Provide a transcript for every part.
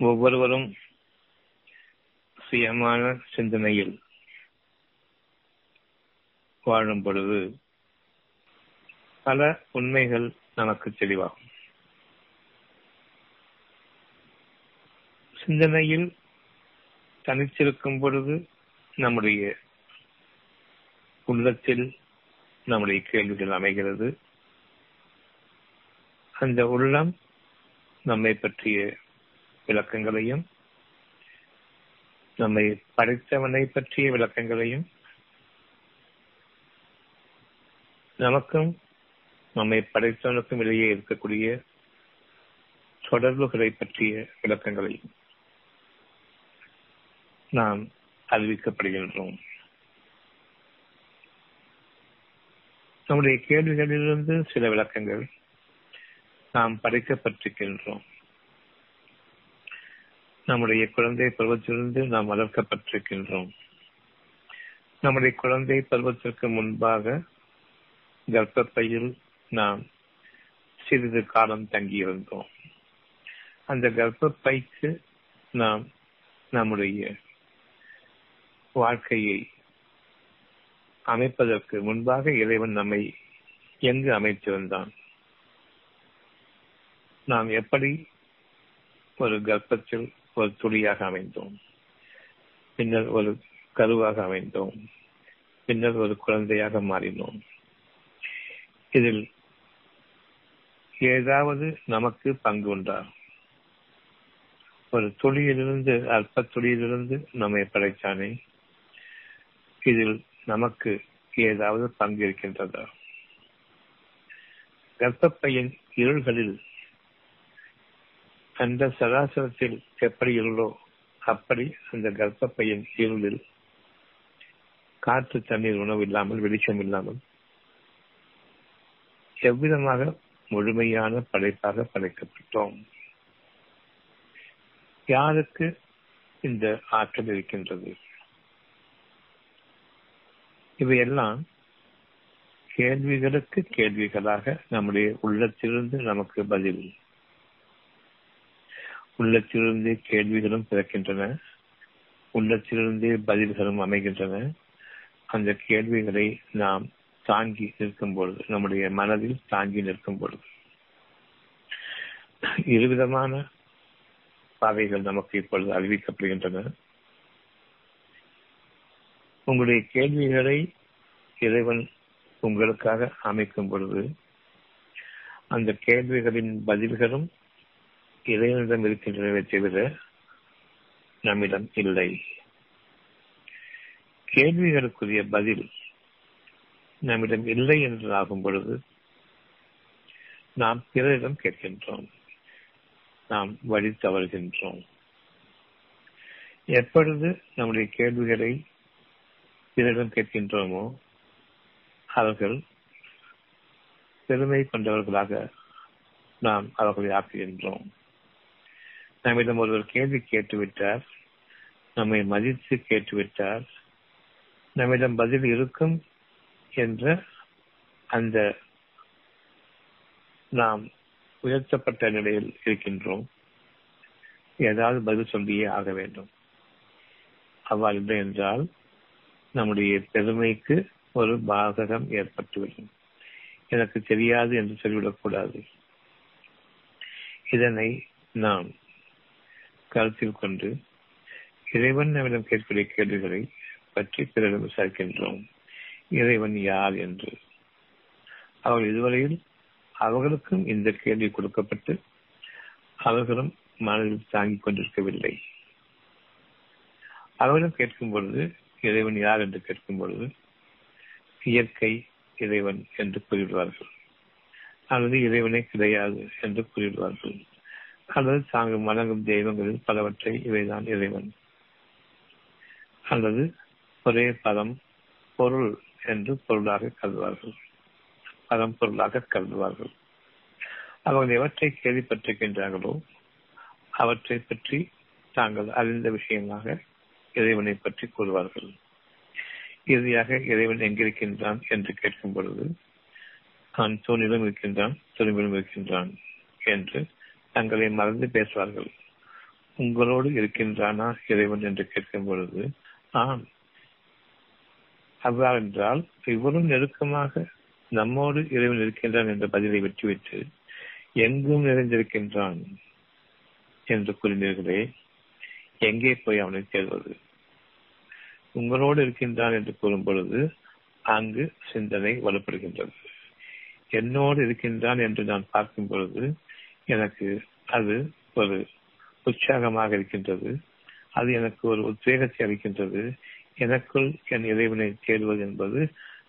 ஒவ்வொருவரும் சுயமான சிந்தனையில் வாழும் பொழுது பல உண்மைகள் நமக்கு தெளிவாகும் சிந்தனையில் தனித்திருக்கும் பொழுது நம்முடைய உள்ளத்தில் நம்முடைய கேள்விகள் அமைகிறது. அந்த உள்ளம் நம்மை பற்றிய விளக்கங்களையும் நம்மை படைத்தவனை பற்றிய விளக்கங்களையும் நமக்கும் நம்மை படைத்தவனுக்கும் இடையே இருக்கக்கூடிய தொடர்புகளை பற்றிய விளக்கங்களையும் நாம் அறிவிக்கப்படுகின்றோம். நம்முடைய கேள்விகளிலிருந்து சில விளக்கங்கள் நாம் படைக்கப்பட்டிருக்கின்றோம். நம்முடைய குழந்தை பருவத்திலிருந்து நாம் வளர்க்கப்பட்டிருக்கின்றோம். நம்முடைய குழந்தை பருவத்திற்கு முன்பாக கர்ப்பப்பையில் நாம் சிறிது காலம் தங்கியிருந்தோம். அந்த கர்ப்பப்பைக்கு நாம் நம்முடைய வாழ்க்கையை அமைப்பதற்கு முன்பாக இறைவன் நம்மை எங்கு அமைத்திருந்தான்? நாம் எப்படி ஒரு கர்ப்பத்தில் ஒரு துளியாக அமைந்தோம். பின்னர் ஒரு கருவாக அமைந்தோம். பின்னர் ஒரு குழந்தையாக மாறினோம். இதில் ஏதாவது நமக்கு பங்கு உண்டா? ஒரு துளியிலிருந்து அற்ப துளியிலிருந்து நம்மை படைத்தானே? இதில் நமக்கு ஏதாவது பங்கு இருக்கின்றதா? கர்ப்பப்பையின் இருள்களில் அந்த சராசரத்தில் எப்படி இருளோ அப்படி அந்த கர்ப்பப்பையின் இருளில் காற்று தண்ணீர் உணவு இல்லாமல் வெளிச்சம் இல்லாமல் எவ்விதமாக முழுமையான படைப்பாக படைக்கப்பட்டோம்? யாருக்கு இந்த ஆற்றல் இருக்கின்றது? இவையெல்லாம் கேள்விகளுக்கு கேள்விகளாக நம்முடைய உள்ளத்திலிருந்து நமக்கு பதில். உள்ளத்திலிருந்தே கேள்விகளும் பிறக்கின்றன. உள்ளத்திலிருந்தே பதில்களும் அமைகின்றன. அந்த கேள்விகளை நாம் தாங்கி நிற்கும் பொழுது நம்முடைய மனதில் தாங்கி நிற்கும் பொழுது இருவிதமான பாதைகள் நமக்கு இப்பொழுது அறிவிக்கப்படுகின்றன. உங்களுடைய கேள்விகளை இறைவன் உங்களுக்காக அமைக்கும் பொழுது அந்த கேள்விகளின் பதில்களும் இறைவனிடம் இருக்கின்றனவே தவிர நம்மிடம் இல்லை. கேள்விகளுக்குரிய பதில் நம்மிடம் இல்லை என்று ஆகும் பொழுது நாம் பிறரிடம் கேட்கின்றோம். நாம் வழி தவறுகின்றோம். எப்பொழுது நம்முடைய கேள்விகளை பிறரிடம் கேட்கின்றோமோ அவர்கள் பெருமை கொண்டவர்களாக நாம் அவர்களை ஆக்குகின்றோம். நம்மிடம் ஒருவர் கேள்வி கேட்டுவிட்டார் நம்மை மதித்து கேட்டுவிட்டார் நம்மிடம் பதில் இருக்கும் என்ற அந்த நாம் உயர்த்தப்பட்ட நிலையில் இருக்கின்றோம். ஏதாவது பதில் சொல்லியே ஆக வேண்டும். அவ்வாறு இல்லை என்றால் நம்முடைய பெருமைக்கு ஒரு பாதகம் ஏற்பட்டுவிடும். எனக்கு தெரியாது என்று சொல்லிவிடக்கூடாது. இதனை நாம் கருத்தில் கொண்டு இறைவன் நம்மிடம் கேட்கக்கூடிய கேள்விகளை பற்றி பிறரிடம் விசாரிக்கின்றோம். இறைவன் யார் என்று. அவர்கள் இதுவரையில் அவர்களுக்கும் இந்த கேள்வி கொடுக்கப்பட்டு அவர்களும் மனதில் தாங்கிக் கொண்டிருக்கவில்லை. அவர்களும் கேட்கும் பொழுது இறைவன் யார் என்று கேட்கும் பொழுது இயற்கை இறைவன் என்று கூறிவிடுவார்கள். அல்லது இறைவனே கிடையாது என்று கூறிவிடுவார்கள். அல்லது தாங்கள் வணங்கும் தெய்வங்களில் பலவற்றை இவைதான் இறைவன். அல்லது ஒரே பதம் பொருள் என்று பொருளாக கருதுவார்கள். பதம் பொருளாக கருதுவார்கள். அவர்கள் எவற்றை கேள்விப்பட்டிருக்கின்றார்களோ அவற்றை பற்றி தாங்கள் அறிந்த விஷயமாக இறைவனை பற்றி கூறுவார்கள். இறுதியாக இறைவன் எங்கிருக்கின்றான் என்று கேட்கும் பொழுது தான் தூணிலும் இருக்கின்றான் துரும்பிலும் இருக்கின்றான் என்று தங்களை மறந்து பேசுவார்கள். உங்களோடு இருக்கின்றானா இறைவன் என்று கேட்கும் பொழுது ஆம் அவ்வாறென்றால் இவரும் நெருக்கமாக நம்மோடு இறைவன் இருக்கின்றான் என்ற பதிலை வெற்றிவிட்டு எங்கும் நிறைந்திருக்கின்றான் என்று கூறினீர்களே எங்கே போய் அவனை தேடுவது? உங்களோடு இருக்கின்றான் என்று கூறும் பொழுது அங்கு சிந்தனை வலுப்படுகின்றது. என்னோடு இருக்கின்றான் என்று நான் பார்க்கும் பொழுது எனக்கு அது ஒரு உற்சாகமாக இருக்கின்றது. அது எனக்கு ஒரு உத்வேகத்தை அளிக்கின்றது. எனக்குள் என் இறைவனை தேடுவது என்பது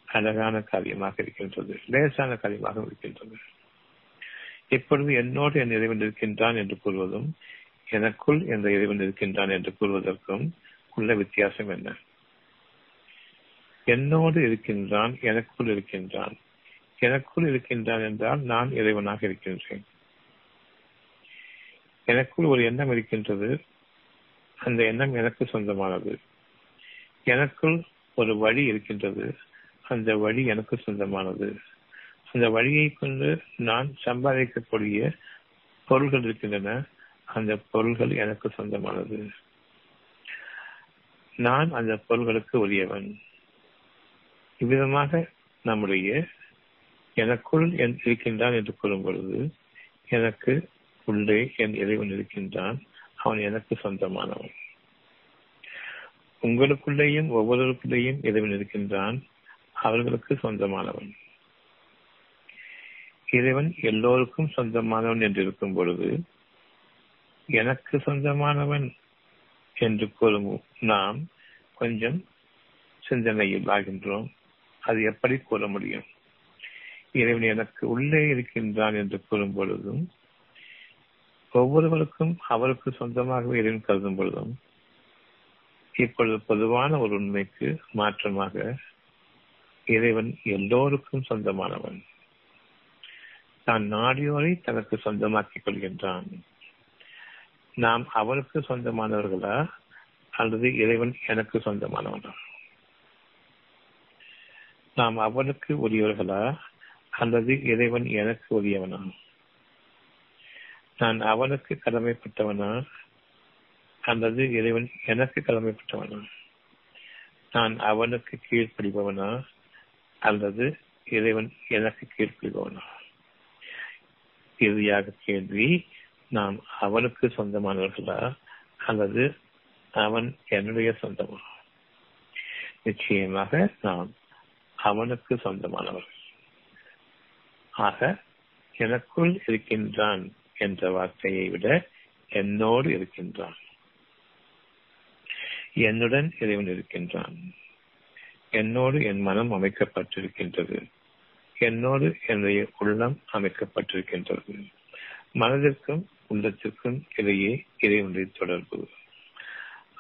அழகான காரியமாக இருக்கின்றது. லேசான காரியமாக இருக்கின்றது. இப்பொழுது என்னோடு என் இறைவன் இருக்கின்றான் என்று கூறுவதும் எனக்குள் எந்த இறைவன் இருக்கின்றான் என்று கூறுவதற்கும் உள்ள வித்தியாசம் என்ன? என்னோடு இருக்கின்றான் எனக்குள் இருக்கின்றான். எனக்குள் இருக்கின்றான் என்றால் நான் இறைவனாக இருக்கின்றேன். எனக்குள் ஒரு எண்ணம் இருக்கின்றது. அந்த எண்ணம் எனக்கு சொந்தமானது. எனக்குள் ஒரு வழி இருக்கின்றது. அந்த வழி எனக்கு சொந்தமானது. அந்த வழியை கொண்டு நான் சம்பாதிக்கக்கூடிய பொருள்கள் இருக்கின்றன. அந்த பொருள்கள் எனக்கு சொந்தமானது. நான் அந்த பொருள்களுக்கு உரியவன். இவ்விதமாக நம்முடைய எனக்குள் என் இருக்கின்றான் என்று கூறும் பொழுது எனக்கு உள்ளே என் இறைவன் இருக்கின்றான். அவன் எனக்கு சொந்தமானவன். உங்களுக்குள்ளேயும் ஒவ்வொருவருக்குள்ளேயும் இறைவன் இருக்கின்றான். அவர்களுக்கு சொந்தமானவன். இறைவன் எல்லோருக்கும் சொந்தமானவன் என்று இருக்கும் பொழுது எனக்கு சொந்தமானவன் என்று கூறும் நாம் கொஞ்சம் சிந்தனையில் ஆகின்றோம். அது எப்படி கூற முடியும்? இறைவன் எனக்கு உள்ளே இருக்கின்றான் என்று கூறும் பொழுதும் ஒவ்வொருவருக்கும் அவருக்கு சொந்தமாக இறைவன் கருதும் பொழுதும் இப்பொழுது பொதுவான ஒரு உண்மைக்கு மாற்றமாக இறைவன் எல்லோருக்கும் சொந்தமானவன். தான் நாடியோரை தனக்கு சொந்தமாக்கிக் கொள்கின்றான். நாம் அவருக்கு சொந்தமானவர்களா அல்லது இறைவன் எனக்கு சொந்தமானவனா? நாம் அவனுக்கு உரியவர்களா அல்லது இறைவன் எனக்கு உரியவனா? நான் அவனுக்கு கடமைப்பட்டவனா? அல்லது இறைவன் எனக்கு கடமைப்பட்டவனா? நான் அவனுக்கு கீழ்ப்படிபவனா? அல்லது இறைவன் எனக்கு கீழ்ப்படிபவனா? இறுதியாக கேள்வி நாம் அவனுக்கு சொந்தமானவர்களா? அல்லது அவன் என்னுடைய சொந்தமா? நிச்சயமாக நாம் அவனுக்கு சொந்தமானவர்கள். ஆக எனக்குள் இருக்கின்றான் என்ற வார்த்தையை விட என்னோடு இருக்கின்றான். என்னுடன் இறைவன் இருக்கின்றான். என்னோடு என் மனம் அமைக்கப்பட்டிருக்கின்றது. என்னோடு என்னுடைய உள்ளம் அமைக்கப்பட்டிருக்கின்றது. மனதிற்கும் உள்ளத்திற்கும் இடையே இறைவனுடைய தொடர்பு.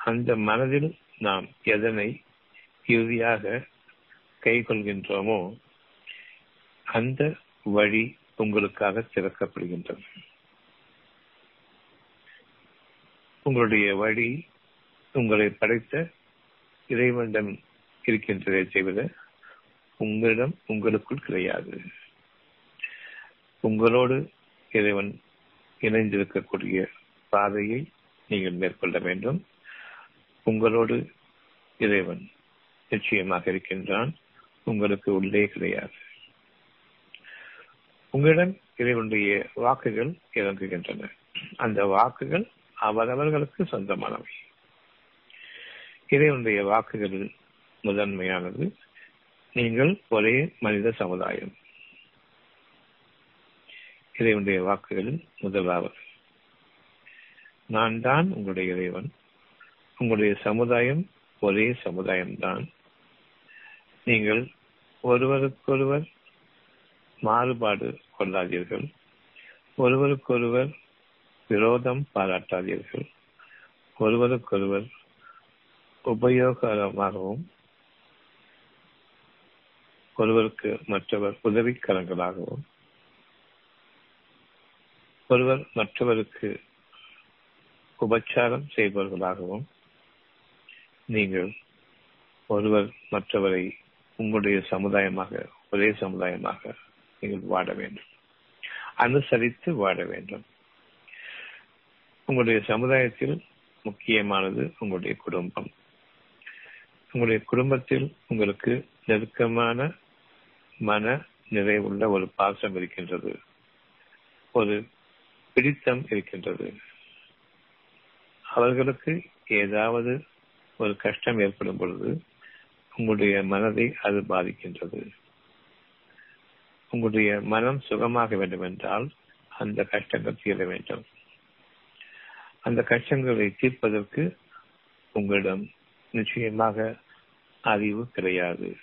அந்த மனதில் நாம் எதனை இறுதியாக கை கொள்கின்றோமோ அந்த வழி உங்களுக்காக திறக்கப்படுகின்றது. உங்களுடைய வழி உங்களை படைத்த இறைவனிடம் இருக்கின்றதை தவிர உங்களிடம் உங்களுக்குள் கிடையாது. உங்களோடு இறைவன் இணைந்திருக்கக்கூடிய பாதையை நீங்கள் மேற்கொள்ள வேண்டும். உங்களோடு இறைவன் நிச்சயமாக இருக்கின்றான். உங்களுக்கு உள்ளே கிடையாது. உங்களிடம் இறைவனுடைய வாக்குகள் இறங்குகின்றன. அந்த வாக்குகள் அவரவர்களுக்கு சொந்தமானவை. இறைவனுடைய வாக்குகளில் முதன்மையானது நீங்கள் ஒரே மனித சமுதாயம். இறைவனுடைய வாக்குகளில் முதலாவது. நான் தான் உங்களுடைய இறைவன். உங்களுடைய சமுதாயம் ஒரே சமுதாயம்தான். நீங்கள் ஒருவருக்கொருவர் மாறுபாடு கொள்ளாதீர்கள். ஒருவருக்கொருவர் விரோதம் பாராட்டாதீர்கள். ஒருவருக்கொருவர் உபயோகரமாகவும் ஒருவருக்கு மற்றவர் உதவிக்கரங்களாகவும் ஒருவர் மற்றவருக்கு உபச்சாரம் செய்பவர்களாகவும் நீங்கள் ஒருவர் மற்றவரை உங்களுடைய சமுதாயமாக ஒரே சமுதாயமாக நீங்கள் வாட வேண்டும். அனுசரித்து வாழ வேண்டும். உங்களுடைய சமுதாயத்தில் முக்கியமானது உங்களுடைய குடும்பம். உங்களுடைய குடும்பத்தில் உங்களுக்கு நெருக்கமான மன நிறைவுள்ள ஒரு பாசம் இருக்கின்றது. ஒரு பிடித்தம் இருக்கின்றது. அவர்களுக்கு ஏதாவது ஒரு கஷ்டம் ஏற்படும் பொழுது உங்களுடைய மனதை அது பாதிக்கின்றது. உங்களுடைய மனம் சுகமாக வேண்டும் என்றால் அந்த கஷ்டங்கள் தீர வேண்டும். அந்த கஷ்டங்களை தீர்ப்பதற்கு உங்களிடம் நிச்சயமாக அறிவு கிடையாது.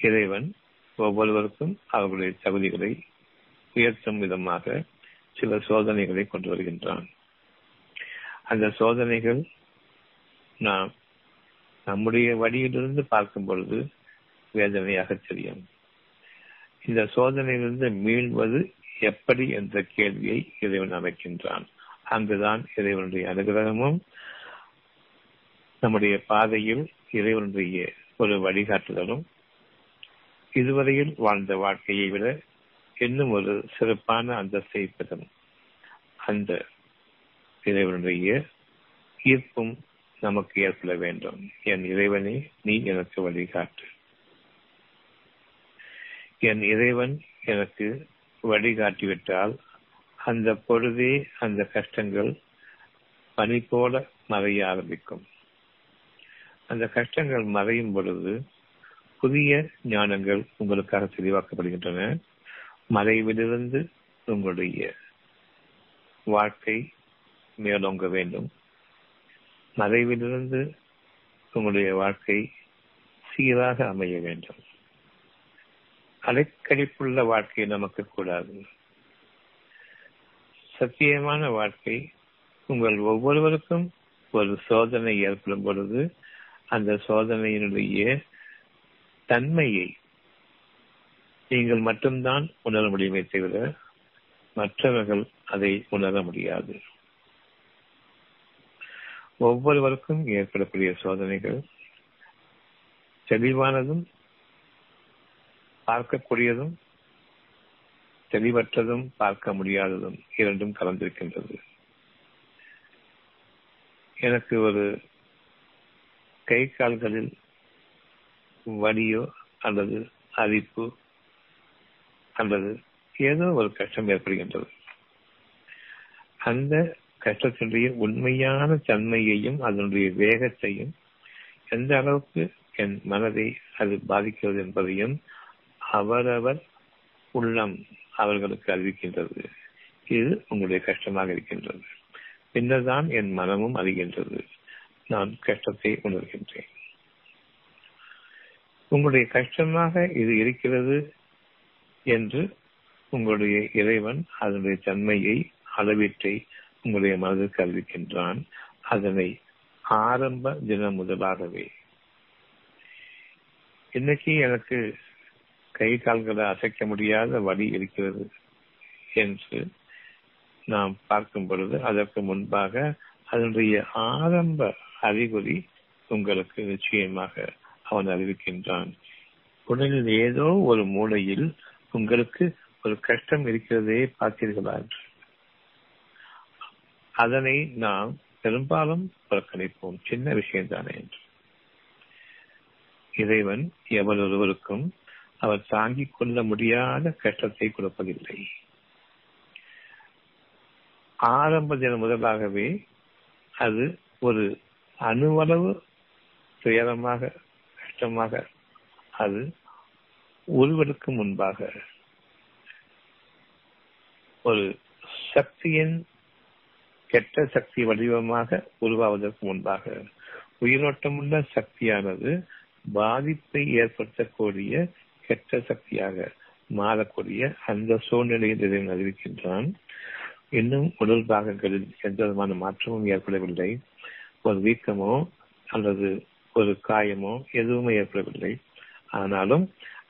இறைவன் ஒவ்வொருவருக்கும் அவர்களுடைய தகுதிகளை உயர்த்தும் விதமாக சில சோதனைகளை கொண்டு வருகின்றான். அந்த சோதனைகள் நாம் நம்முடைய வழியிலிருந்து பார்க்கும் பொழுது வேதனையாக தெரியும். இந்த சோதனையிலிருந்து மீள்வது எப்படி என்ற கேள்வியை இறைவன் அமைக்கின்றான். அங்குதான் இறைவனுடைய அனுகிரகமும் நம்முடைய பாதையில் இறைவனுடைய ஒரு வழிகாட்டுதலும். இதுவரையில் வாழ்ந்த வாழ்க்கையை விட இன்னும் ஒரு சிறப்பான அந்தஸ்தை பெறும் அந்த இறைவனுடைய ஈர்ப்பும் நமக்கு ஏற்பட வேண்டும். என் இறைவனே நீ எனக்கு வழிகாட்டு. என் இறைவன் எனக்கு வழிகாட்டிவிட்டால் அந்த பொழுதே அந்த கஷ்டங்கள் பனி போல மறைய ஆரம்பிக்கும். அந்த கஷ்டங்கள் மறையும் பொழுது புதிய ஞானங்கள் உங்களுக்காக தெளிவாக்கப்படுகின்றன மறைவிலிருந்து உங்களுடைய வாழ்க்கை மேலோங்க வேண்டும். மறைவிலிருந்து உங்களுடைய வாழ்க்கை சீராக அமைய வேண்டும். அலைக்கழிப்புள்ள வாழ்க்கை நமக்கு கூடாது. சத்தியமான வாழ்க்கை உங்கள் ஒவ்வொருவருக்கும் ஒரு சோதனை ஏற்படும் பொழுது அந்த சோதனையினுடைய தன்மையை நீங்கள் மட்டும்தான் உணர முடியுமே தவிர மற்றவர்கள் அதை உணர முடியாது. ஒவ்வொருவருக்கும் ஏற்படக்கூடிய சோதனைகள் தெளிவானதும் பார்க்கக்கூடியதும் தெளிவற்றதும் பார்க்க முடியாததும் இரண்டும் கலந்திருக்கின்றது. எனக்கு ஒரு கை கால்களில் வலியோ அல்லது அரிப்பு அல்லது ஏதோ ஒரு கஷ்டம் ஏற்படுகின்றது. அந்த கஷ்டத்தினுடைய உண்மையான தன்மையையும் அதனுடைய வேகத்தையும் எந்த அளவுக்கு என் மனதை அது பாதிக்கிறது என்பதையும் அவரவர் உள்ளம் அவர்களுக்கு அறிவிக்கின்றது. இது உங்களுடைய கஷ்டமாக இருக்கின்றது. பின்னர்தான் என் மனமும் அறிகின்றது நான் கஷ்டத்தை உணர்கின்றேன். உங்களுடைய கஷ்டமாக இது இருக்கிறது என்று உங்களுடைய இறைவன் அதனுடைய தன்மையை அளவீட்டை உங்களுடைய மனதிற்கு அறிவிக்கின்றான். அதனை ஆரம்ப தினம் முதலாகவே. இன்னைக்கு எனக்கு கை கால்களை அசைக்க முடியாத வழி இருக்கிறது என்று நாம் பார்க்கும் பொழுது அதற்கு முன்பாக அதனுடைய ஆரம்ப அறிகுறி உங்களுக்கு நிச்சயமாக அவன் அறிவிக்கின்றான். உடலில் ஏதோ ஒரு மூலையில் உங்களுக்கு ஒரு கஷ்டம் இருக்கிறதே பார்த்தீர்களா என்று. அதனை நாம் பெரும்பாலும் புறக்கணிப்போம். சின்ன விஷயம்தானே என்று. இறைவன் எவரொருவருக்கும் அவர் தாங்கிக் கொள்ள முடியாத கஷ்டத்தை கொடுப்பதில்லை. ஆரம்ப தினம் முதலாகவே அது ஒரு அணுவளவு துயரமாக கஷ்டமாக அது உருவெடுக்கும் முன்பாக ஒரு சக்தியின் கெட்ட சக்தி வடிவமாக உருவாவதற்கு முன்பாக உயிரோட்டமுள்ள சக்தியானது பாதிப்பை ஏற்படுத்தக்கூடிய கெட்ட சக்தியாக மாறக்கூடிய அந்த சூழ்நிலையில் இதை அறிவிக்கின்றான் இன்னும் உடல் பாகங்களில் எந்த விதமான மாற்றமும் ஏற்படவில்லை. ஒரு வீக்கமோ அல்லது ஒரு காயமோ எதுவுமே ஏற்படவில்லை. ஆனாலும்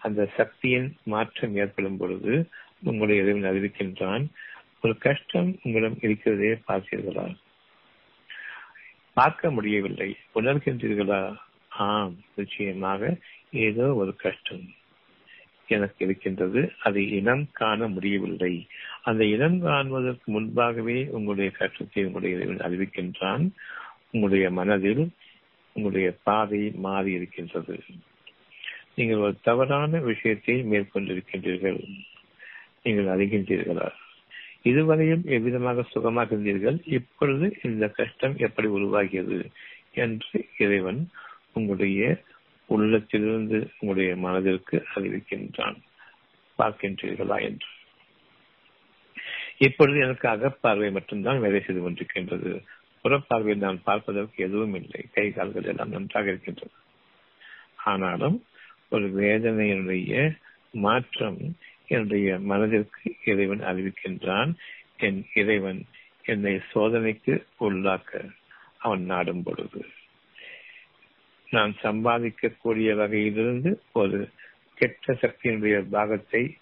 அந்த சக்தியின் மாற்றம் ஏற்படும் பொழுது உங்களுடைய இறைவன் அறிவிக்கின்றான் ஒரு கஷ்டம் உங்களிடம் இருக்கிறதே பார்த்தீர்களா பார்க்க முடியவில்லை. உணர்கின்றீர்களா? ஆம் நிச்சயமாக ஏதோ ஒரு கஷ்டம். எனக்கு இருக்கின்றது. அதை இனம் காண முடியவில்லை. அந்த இனம் காண்பதற்கு முன்பாகவே உங்களுடைய கஷ்டத்தை உங்களுடைய இறைவன் அறிவிக்கின்றான். உங்களுடைய மனதில் உங்களுடைய பாதை மாறி இருக்கின்றது. நீங்கள் ஒரு தவறான விஷயத்தை மேற்கொண்டிருக்கின்றீர்கள். நீங்கள் அறிகின்றீர்களா? இதுவரையும் எவ்விதமாக சுகமாக இருந்தீர்கள்? இப்பொழுது இந்த கஷ்டம் எப்படி உருவாகியது? என்று இறைவன் உங்களுடைய உள்ளத்திலிருந்து உங்களுடைய மனதிற்கு அறிவிக்கின்றான். பார்க்கின்றீர்களா என்று. இப்பொழுது எனக்கு அகப்பார்வை மட்டும்தான் வேலை செய்து கொண்டிருக்கின்றது. புறப்பார்வை நான் பார்ப்பதற்கு எதுவும் இல்லை. கை கால்கள் எல்லாம் நன்றாக இருக்கின்றது ஆனாலும் ஒரு வேதனையினுடைய மாற்றம் என்னுடைய மனதிற்கு இறைவன் அறிவிக்கின்றான். என் இறைவன் என்னை சோதனைக்கு உள்ளாக்க அவன் நாடும் பொழுது. நாம் சம்பாதிக்கக்கூடிய வகையிலிருந்து ஒரு கெட்ட சக்தியினுடைய பாகத்தை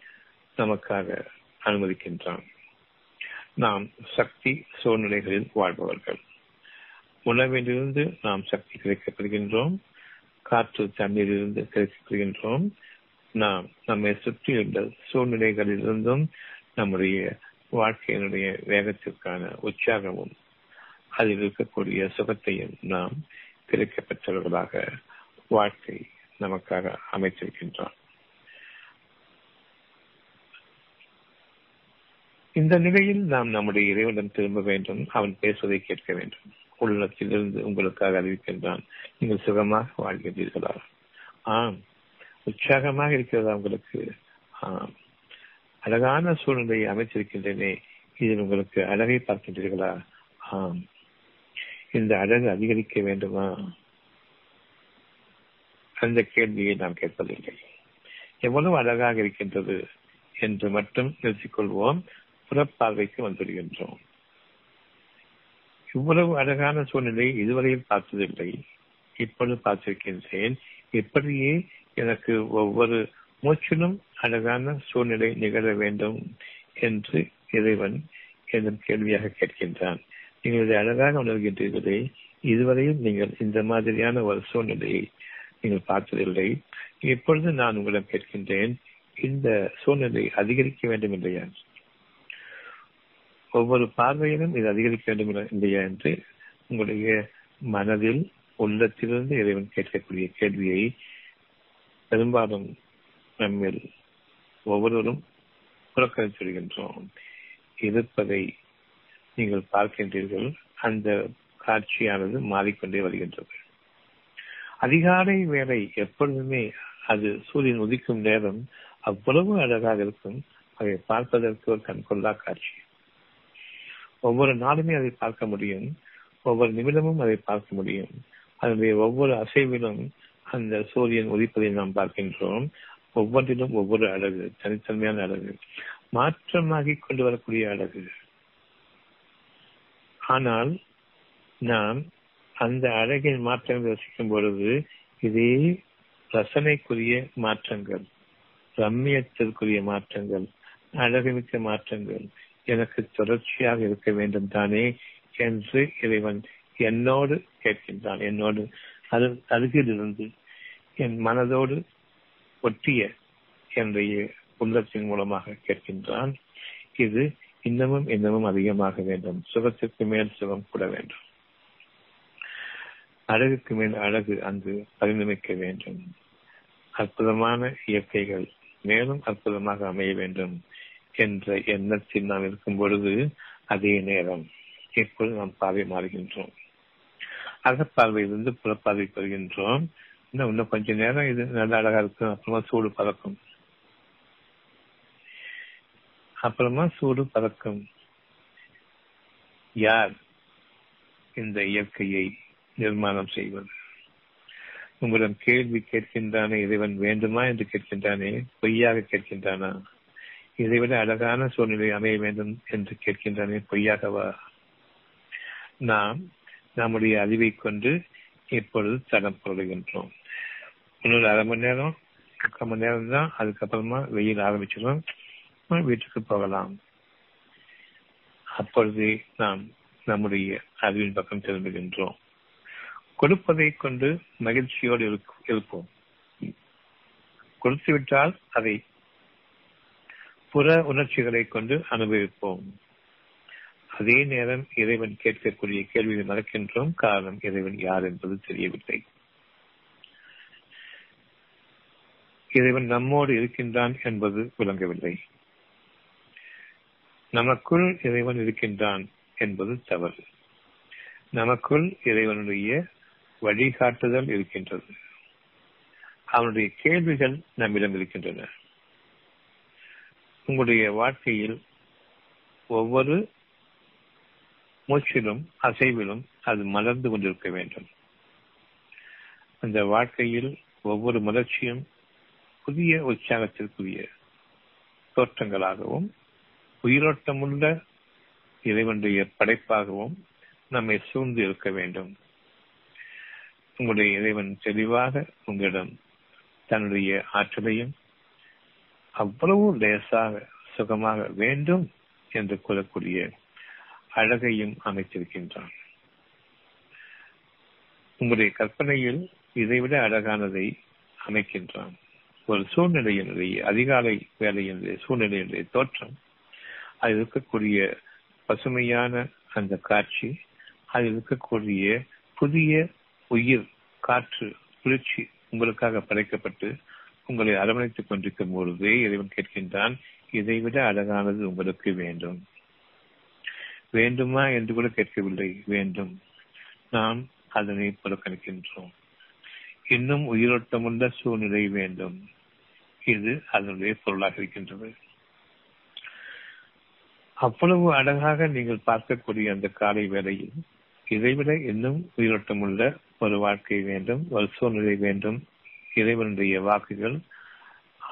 நமக்காக அனுமதிக்கின்றான். நாம் சக்தி சூழ்நிலைகளில் வாழ்பவர்கள். உணவிலிருந்து நாம் சக்தி கிடைக்கப்படுகின்றோம். காற்று தண்ணீரிலிருந்து கிடைக்கப்படுகின்றோம். நாம் நம்மை சுற்றியுள்ள சூழ்நிலைகளிலிருந்தும் நம்முடைய வாழ்க்கையினுடைய வேகத்திற்கான உற்சாகமும் அதில் இருக்கக்கூடிய சுகத்தையும் நாம் கிடைக்கப்பெற்றவர்களாக வாழ்க்கை நமக்காக அமைத்திருக்கின்றான். இந்த நிலையில் நாம் நம்முடைய இறைவனிடம் திரும்ப வேண்டும். அவன் பேசுவதை கேட்க வேண்டும். உள்ளத்திலிருந்து உங்களுக்காக அறிவிக்கின்றான். நீங்கள் சுகமாக வாழ்கின்றீர்களா? ஆம். உற்சாகமாக இருக்கிறதா உங்களுக்கு? ஆம். அழகான சூழ்நிலையை அமைச்சிருக்கின்றனே இதில் உங்களுக்கு அழகை பார்க்கின்றீர்களா? ஆம். இந்த அழகு அதிகரிக்க வேண்டுமா? அந்த கேள்வியை நாம் கேட்பதில்லை. எவ்வளவு அழகாக இருக்கின்றது என்று மட்டும் நிறுத்திக்கொள்வோம் புறப்பார்வைக்கு வந்துவிடுகின்றோம். இவ்வளவு அழகான சூழ்நிலை இதுவரையில் பார்த்ததில்லை. இப்பொழுது பார்த்திருக்கின்றேன். எப்படியே எனக்கு ஒவ்வொரு மூச்சிலும் அழகான சூழ்நிலை நிகழ வேண்டும் என்று இறைவன் என்னும் கேள்வியாக கேட்கின்றான். நீங்கள் அழகாக உணர்கின்றீர்களே இதுவரையும் நீங்கள் இந்த மாதிரியான ஒரு சூழ்நிலையை நீங்கள் பார்த்ததில்லை. இப்பொழுது நான் உங்களிடம் கேட்கின்றேன் இந்த சூழ்நிலை அதிகரிக்க வேண்டும் இல்லையா ஒவ்வொரு பார்வையிலும் இது அதிகரிக்க வேண்டும் இல்லையா என்று உங்களுடைய மனதில் உள்ளத்திலிருந்து இறைவன் கேட்கக்கூடிய கேள்வியை பெரும்பாலும் நம்மில் ஒவ்வொருவரும் புறக்கணித்து விடுகின்றோம். இருப்பதை நீங்கள் பார்க்கின்றீர்கள் அந்த காட்சியானது மாறிக்கொண்டே வருகின்றது. அதிகாலை வேலை எப்பொழுதுமே அது சூரியன் உதிக்கும் நேரம் அவ்வளவு அழகாக இருக்கும். அதை பார்ப்பதற்கு ஒரு கண்கொள்ளா காட்சி. ஒவ்வொரு நாளுமே அதை பார்க்க முடியும். ஒவ்வொரு நிமிடமும் அதை பார்க்க முடியும். அதனுடைய ஒவ்வொரு அசைவிலும் அந்த சூரியன் உதிப்பதை நாம் பார்க்கின்றோம். ஒவ்வொன்றிலும் ஒவ்வொரு அழகு தனித்தன்மையான அழகு மாற்றமாகி கொண்டு வரக்கூடிய அழகு. ஆனால் நாம் அந்த அழகின் மாற்றங்கள் ரசிக்கும் பொழுது இதே ரசனைக்குரிய மாற்றங்கள் ரம்மியத்திற்குரிய மாற்றங்கள் அழகுமிக்க மாற்றங்கள் எனக்கு தொடர்ச்சியாக இருக்க வேண்டும் தானே என்று இறைவன் என்னோடு கேட்கின்றான். என்னோடு அது அருகில் இருந்து என் மனதோடு ஒட்டிய என்னுடைய உள்ளத்தின் மூலமாக கேட்கின்றான். இது இன்னமும் இன்னமும் அதிகமாக வேண்டும். சுகத்திற்கு மேல் சுகம் கூட வேண்டும். அழகுக்கு மேல் அழகு அங்கு பரிணமிக்க வேண்டும். அற்புதமான இயற்கைகள் மேலும் அற்புதமாக அமைய வேண்டும் என்ற எண்ணத்தில் நாம் இருக்கும் பொழுது அதே நேரம் இப்பொழுது நாம் பார்வை மாறுகின்றோம். அகப்பார்வையிலிருந்து புறப்பார்வை பெறுகின்றோம். இன்னும் இன்னும் கொஞ்ச நேரம் இது நல்ல அழகா இருக்கும். அப்புறமா சூடு பறக்கும். அப்புறமா சூடு பறக்கும். யார் இந்த இயற்கையை நிர்மாணம் செய்வது? உங்களிடம் கேள்வி கேட்கின்றானே இறைவன் வேண்டுமா என்று கேட்கின்றானே பொய்யாக கேட்கின்றானா? இதைவிட அழகான சூழ்நிலை அமைய வேண்டும் என்று கேட்கின்றானே பொய்யாகவா? நாம் நம்முடைய அறிவை கொண்டு இப்பொழுது தடம் பொருளுகின்றோம் இன்னொரு அரை மணி நேரம் முக்கால் மணி நேரம் தான் அதுக்கப்புறமா வெயில் ஆரம்பிச்சிடும். வீட்டுக்கு போகலாம். அப்பொழுது நாம் நம்முடைய அறிவின் பக்கம் திரும்புகின்றோம். கொடுப்பதை கொண்டு மகிழ்ச்சியோடு இருப்போம் கொடுத்துவிட்டால் அதை புற உணர்ச்சிகளை கொண்டு அனுபவிப்போம். அதே நேரம் இறைவன் கேட்கக்கூடிய கேள்வியை நடக்கின்றோம் காரணம் இறைவன் யார் என்பது தெரியவில்லை. இறைவன் நம்மோடு இருக்கின்றான் என்பது விளங்கவில்லை. நமக்குள் இறைவன் இருக்கின்றான் என்பது தவறு. நமக்குள் இறைவனுடைய வழிகாட்டுதல் இருக்கின்றது. அவனுடைய கேள்விகள் நம்மிடம் இருக்கின்றன. உங்களுடைய வாழ்க்கையில் ஒவ்வொரு மூச்சிலும் அசைவிலும் அது மலர்ந்து கொண்டிருக்க வேண்டும். அந்த வாழ்க்கையில் ஒவ்வொரு மலர்ச்சியும் புதிய உற்சாகத்திற்குரிய தோற்றங்களாகவும் உயிரோட்டமுள்ள இறைவனுடைய படைப்பாகவும் நம்மை சூழ்ந்து இருக்க வேண்டும். உங்களுடைய இறைவன் தெளிவாக உங்களிடம் தன்னுடைய ஆற்றலையும் அவ்வளவு லேசாக சுகமாக வேண்டும் என்று கூறக்கூடிய அழகையும் அமைத்திருக்கின்றான். உங்களுடைய கற்பனையில் இதைவிட அழகானதை அமைக்கின்றான். ஒரு சூழ்நிலையினுடைய அதிகாலை வேலையினுடைய சூழ்நிலையினுடைய தோற்றம் அது இருக்கக்கூடிய பசுமையான அந்த காட்சி அதில் இருக்கக்கூடிய புதிய உயிர் காற்று குளிர்ச்சி உங்களுக்காக படைக்கப்பட்டு உங்களை அரவணைத்துக் கொண்டிருக்கும் பொழுதே இறைவன் கேட்கின்றான் இதைவிட அழகானது உங்களுக்கு வேண்டும். வேண்டுமா? என்று கூட கேட்கவில்லை. வேண்டும். நாம் அதனை புறக்கணிக்கின்றோம். இன்னும் உயிரோட்டமுள்ள சூழ்நிலை வேண்டும். இது அதனுடைய பொருளாக இருக்கின்றது. அவ்வளவு அழகாக நீங்கள் பார்க்கக்கூடிய அந்த காலை வேளையில் இதைவிட இன்னும் உயிரோட்டமுள்ள ஒரு வாழ்க்கை வேண்டும் ஒரு சூழ்நிலை வேண்டும். இறைவனுடைய வாக்குகள்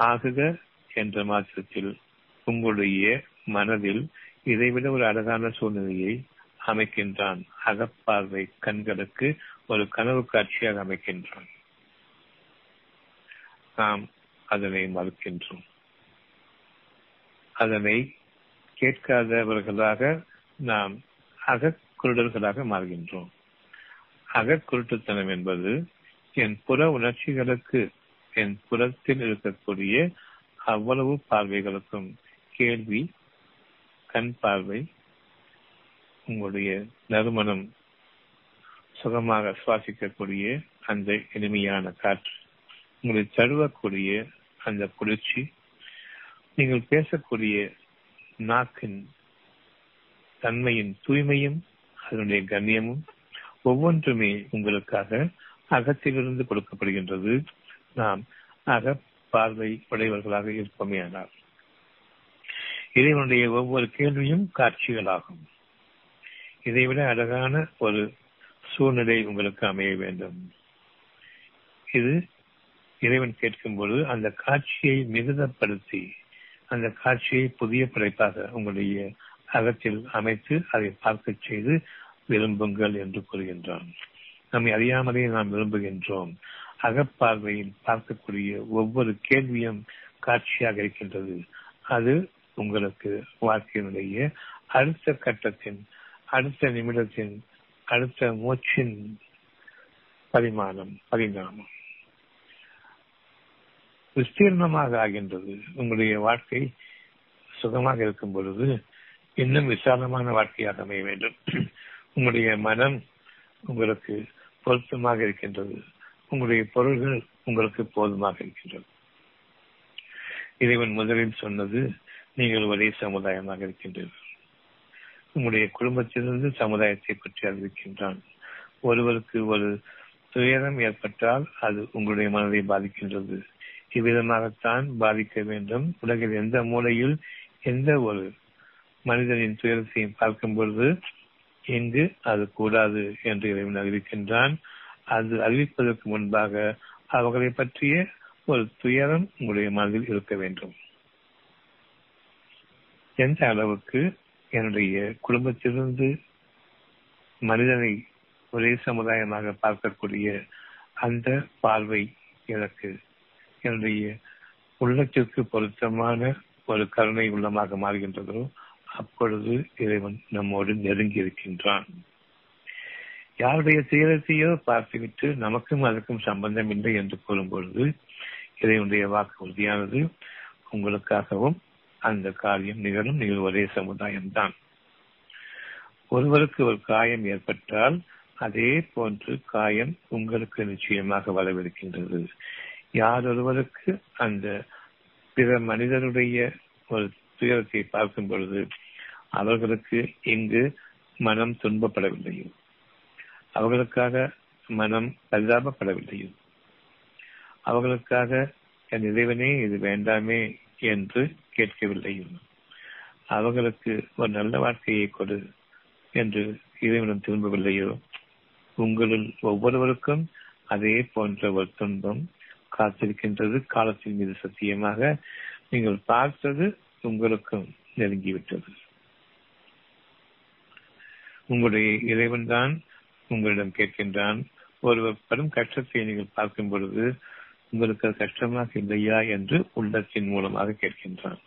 ஆகுக என்ற மாற்றத்தில் உங்களுடைய மனதில் இதைவிட ஒரு அழகான சூழ்நிலையை அமைக்கின்றான். அகப்பார்வை கண்களுக்கு ஒரு கனவு காட்சியாக அமைக்கின்றான். நாம் அதனை மறுக்கின்றோம். அதனை கேட்காதவர்களாக நாம் அகக்குருடர்களாக மாறுகின்றோம். அகக்குருட்டுத்தனம் என்பது என் புற உணர்ச்சிகளுக்கு என் புறத்தில் இருக்கக்கூடிய அவ்வளவு பார்வைகளுக்கும் கேள்வி கண் பார்வை உங்களுடைய நறுமணம் சுகமாக சுவாசிக்கக்கூடிய அந்த இனிமையான காற்று உங்களை தழுவக்கூடிய அந்த குளிர்ச்சி நீங்கள் பேசக்கூடிய நாக்கின் தன்மையின் தூய்மையும் அதனுடைய கண்ணியமும் ஒவ்வொன்றுமே உங்களுக்காக அகத்திலிருந்து கொடுக்கப்படுகின்றது. நாம் அக பார்வை உடையவர்களாக இருப்போமே ஆனால் இறைவனுடைய ஒவ்வொரு கேள்வியும் காட்சிகளாகும். இதைவிட அழகான ஒரு சூழ்நிலை உங்களுக்கு அமைய வேண்டும். இது இறைவன் கேட்கும் பொழுது அந்த காட்சியை மிகுதப்படுத்தி அந்த காட்சியை புதிய படைப்பாக உங்களுடைய அகத்தில் அமைத்து அதை பார்க்க செய்து விரும்புங்கள் என்று கூறுகின்றான். நம்மை அறியாமலே நாம் விரும்புகின்றோம். அகப்பார்வையில் பார்க்கக்கூடிய ஒவ்வொரு கேள்வியும் காட்சியாக இருக்கின்றது. அது உங்களுக்கு வாழ்க்கையினுடைய அடுத்த கட்டத்தின் அடுத்த நிமிடத்தின் அடுத்த மூச்சின் பரிமாணம் பரிணாமம். விஸ்தீர்ணமாக ஆகின்றது. உங்களுடைய வாழ்க்கை சுகமாக இருக்கும் பொழுது இன்னும் விசாலமான வாழ்க்கையாக அமைய வேண்டும். உங்களுடைய மனம் உங்களுக்கு பொருத்தமாக இருக்கின்றது. உங்களுடைய பொருள்கள் உங்களுக்கு போதுமாக இருக்கின்றது. இறைவன் முதலில் சொன்னது நீங்கள் ஒரே சமுதாயமாக இருக்கின்றீர்கள். உங்களுடைய குடும்பத்திலிருந்து சமுதாயத்தை பற்றி அறிவிக்கின்றான். ஒருவருக்கு ஒரு துயரம் ஏற்பட்டால் அது உங்களுடைய மனதை பாதிக்கின்றது. இவ்விதமாகத்தான் பாதிக்க வேண்டும். உலகில் எந்த மூலையில் எந்த ஒரு மனிதனின் துயரத்தையும் பார்க்கும் பொழுது இங்கு அது கூடாது என்று இறைவன் அறிவிக்கின்றான் அது அறிவிப்பதற்கு முன்பாக அவர்களை பற்றிய ஒரு துயரம் உங்களுடைய மனதில் இருக்க வேண்டும். எந்த அளவுக்கு என்னுடைய குடும்பத்திலிருந்து மனிதனை ஒரே சமுதாயமாக பார்க்கக்கூடிய அந்த பார்வை எனக்கு என்னுடைய உள்ளத்திற்கு பொருத்தமான ஒரு கருணை உள்ளமாக மாறுகின்றதோ. அப்பொழுது இறைவன் நம்மோடு நெருங்கி இருக்கின்றான். யாருடைய துயரத்தையோ பார்த்துவிட்டு நமக்கும் அதற்கும் சம்பந்தம் இல்லை என்று கூறும் பொழுது இறைவனுடைய வாக்கு உறுதியானது உங்களுக்காகவும் அந்த காரியம் நிகழும். நீங்கள் ஒரே சமுதாயம்தான். ஒருவருக்கு ஒரு காயம் ஏற்பட்டால் அதே போன்று காயம் உங்களுக்கு நிச்சயமாக வரவிருக்கின்றது. யாரொருவருக்கு அந்த பிற மனிதனுடைய ஒரு துயரத்தை பார்க்கும் பொழுது அவர்களுக்கு இங்கு மனம் துன்பப்படவில்லையோ? அவர்களுக்காக மனம் பரிதாபப்படவில்லையோ? அவர்களுக்காக என் இறைவனே இது வேண்டாமே என்று கேட்கவில்லையோ? அவர்களுக்கு ஒரு நல்ல வாழ்க்கையை கொடு என்று இறைவனம் திரும்பவில்லையோ? உங்களுள் ஒவ்வொருவருக்கும் அதே போன்ற ஒரு துன்பம் காத்திருக்கின்றது. காலத்தின் மீது சத்தியமாக நீங்கள் பார்த்தது உங்களுக்கும் நெருங்கிவிட்டது. உங்களுடைய இறைவன் தான் உங்களிடம் கேட்கின்றான். ஒருவர் படும் கஷ்டத்தை நீங்கள் பார்க்கும் பொழுது உங்களுக்கு கஷ்டமாக இல்லையா என்று உள்ளத்தின் மூலமாக கேட்கின்றான்.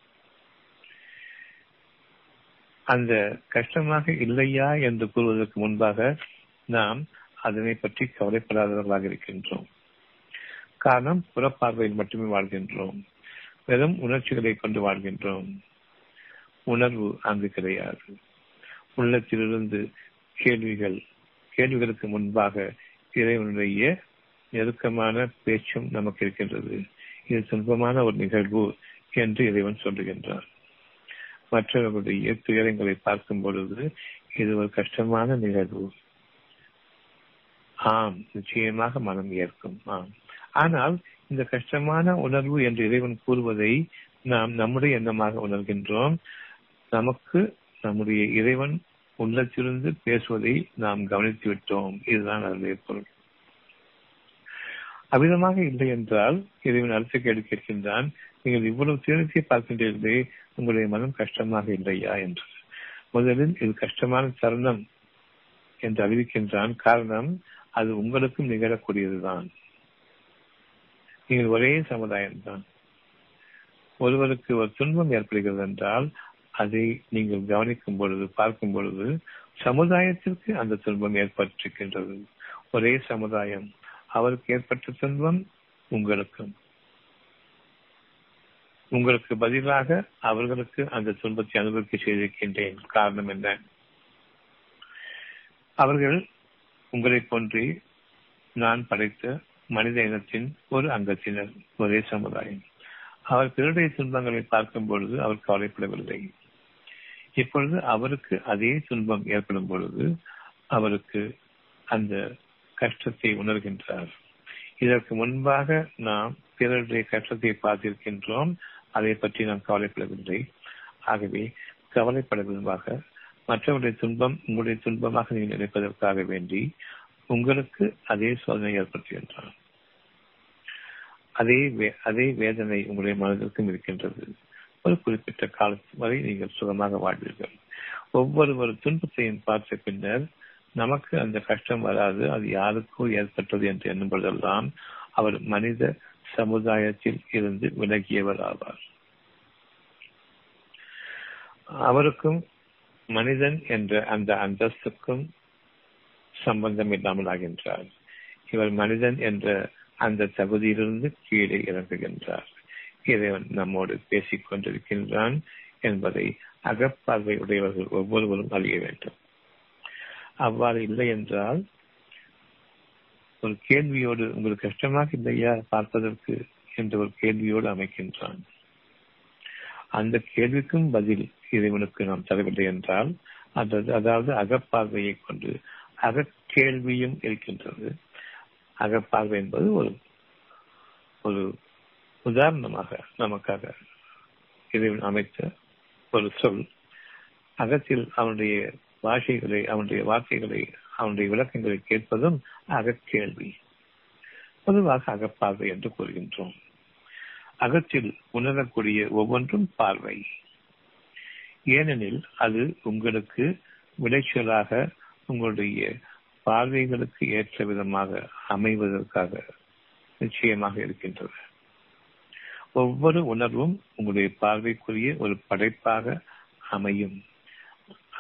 அந்த கஷ்டமாக இல்லையா என்று கூறுவதற்கு முன்பாக நாம் அதனை பற்றி கவலைப்படாதவர்களாக இருக்கின்றோம். காரணம் புறப்பார்வையில் மட்டுமே வாழ்கின்றோம். வெறும் உணர்ச்சிகளை கொண்டு வாழ்கின்றோம். உணர்வு அங்கு கிடையாது. உள்ளத்திலிருந்து கேள்விகள் கேள்விகளுக்கு முன்பாக இறைவனுடைய நெருக்கமான பேச்சும் நமக்கு இருக்கின்றது. இது துன்பமான ஒரு நிகழ்வு என்று இறைவன் சொல்லுகின்றார் மற்றவர்களுடைய துயரங்களை பார்க்கும் பொழுது இது ஒரு கஷ்டமான நிகழ்வு. ஆம் நிச்சயமாக மனம் ஏற்கும். ஆம். ஆனால் இந்த கஷ்டமான உணர்வு என்று இறைவன் கூறுவதை நாம் நம்முடைய எண்ணமாக உணர்கின்றோம். நமக்கு நம்முடைய இறைவன் உள்ளத்திலிருந்து பேசுவதை நாம் கவனித்து விட்டோம். இதுதான் அதனுடைய பொருள். அவ்விதமாக இல்லை என்றால் இறைவன் அடுத்த கேள்வி கேட்கின்றான் நீங்கள் இவ்வளவு தீரத்தை பார்க்கின்றீர்களே உங்களுடைய மனம் கஷ்டமாக இல்லையா? என்று. முதலில் இது கஷ்டமான தருணம் என்று அறிவிக்கின்றான். காரணம் அது உங்களுக்கும் நிகழக்கூடியதுதான். நீங்கள் ஒரே சமுதாயம்தான். ஒருவருக்கு ஒரு துன்பம் ஏற்படுகிறது என்றால் அதை நீங்கள் கவனிக்கும் பொழுது பார்க்கும் பொழுது சமுதாயத்திற்கு அந்த துன்பம் ஏற்பட்டிருக்கின்றது. ஒரே சமுதாயம். அவருக்கு ஏற்பட்ட துன்பம் உங்களுக்கும் உங்களுக்கு பதிலாக அவர்களுக்கு அந்த துன்பத்தை அனுபவிக்க செய்திருக்கின்றேன். காரணம் என்ன? அவர்கள் உங்களை போன்றி நான் படைத்த மனித இனத்தின் ஒரு அங்கத்தினர் ஒரே சமுதாயம். அவர் பிறருடைய துன்பங்களை பார்க்கும் பொழுது அவர் கவலைப்படவில்லை. இப்பொழுது அவருக்கு அதே துன்பம் ஏற்படும் பொழுது அவருக்கு அந்த கஷ்டத்தை உணர்கின்றார். இதற்கு முன்பாக நாம் பிறருடைய கஷ்டத்தை பார்த்திருக்கின்றோம். அதை பற்றி நாம் கவலைப்படவில்லை. ஆகவே கவலைப்பட விரும்பாக மற்றவருடைய துன்பம் உங்களுடைய துன்பமாக நீங்கள் நினைப்பதற்காக வேண்டி உங்களுக்கு அதே சோதனை ஏற்படுத்துகின்றான் அதே அதே வேதனை உங்களுடைய மனதிற்கும் இருக்கின்றது. ஒரு குறிப்பிட்ட காலத்து வரை நீங்கள் சுகமாக வாழ்வீர்கள். ஒவ்வொரு ஒரு துன்பத்தையும் பார்த்த பின்னர் நமக்கு அந்த கஷ்டம் வராது அது யாருக்கோ ஏற்பட்டது என்று எண்ணும் பொழுதெல்லாம் அவர் மனித சமுதாயத்தில் இருந்து விலகியவர் ஆவார். அவருக்கும் மனிதன் என்ற அந்த அந்தஸ்துக்கும் சம்பந்தம் இல்லாமல் ஆகின்றார். இவர் மனிதன் என்ற அந்த தகுதியிலிருந்து கீழே இறங்குகின்றார். இறைவன் நம்மோடு பேசிக் கொண்டிருக்கின்றான் என்பதை அகப்பார்வை உடையவர்கள் ஒவ்வொருவரும் அறிய வேண்டும். அவ்வாறு இல்லை என்றால் ஒரு கேள்வியோடு உங்களுக்கு கஷ்டமாக இல்லையா பார்ப்பதற்கு என்ற ஒரு கேள்வியோடு அமைக்கின்றான். அந்த கேள்விக்கும் பதில் இறைவனுக்கு நாம் தரவில்லை என்றால் அதாவது அகப்பார்வையை கொண்டு அகக்கேள்வியும் இருக்கின்றது. அகப்பார்வை என்பது ஒரு ஒரு உதாரணமாக நமக்காக இறைவன் அமைத்த ஒரு சொல். அகத்தில் அவனுடைய பாஷைகளை அவனுடைய வார்த்தைகளை அவனுடைய விளக்கங்களை கேட்பதும் அகக்கேள்வி. பொதுவாக அகப்பார்வை என்று கூறுகின்றோம். அகத்தில் உணரக்கூடிய ஒவ்வொன்றும் பார்வை. ஏனெனில் அது உங்களுக்கு விளைச்சலாக உங்களுடைய பார்வைகளுக்கு ஏற்ற விதமாக அமைவதற்காக நிச்சயமாக இருக்கின்றது. ஒவ்வொரு உணர்வும் உங்களுடைய பார்வைக்குரிய ஒரு படைப்பாக அமையும்.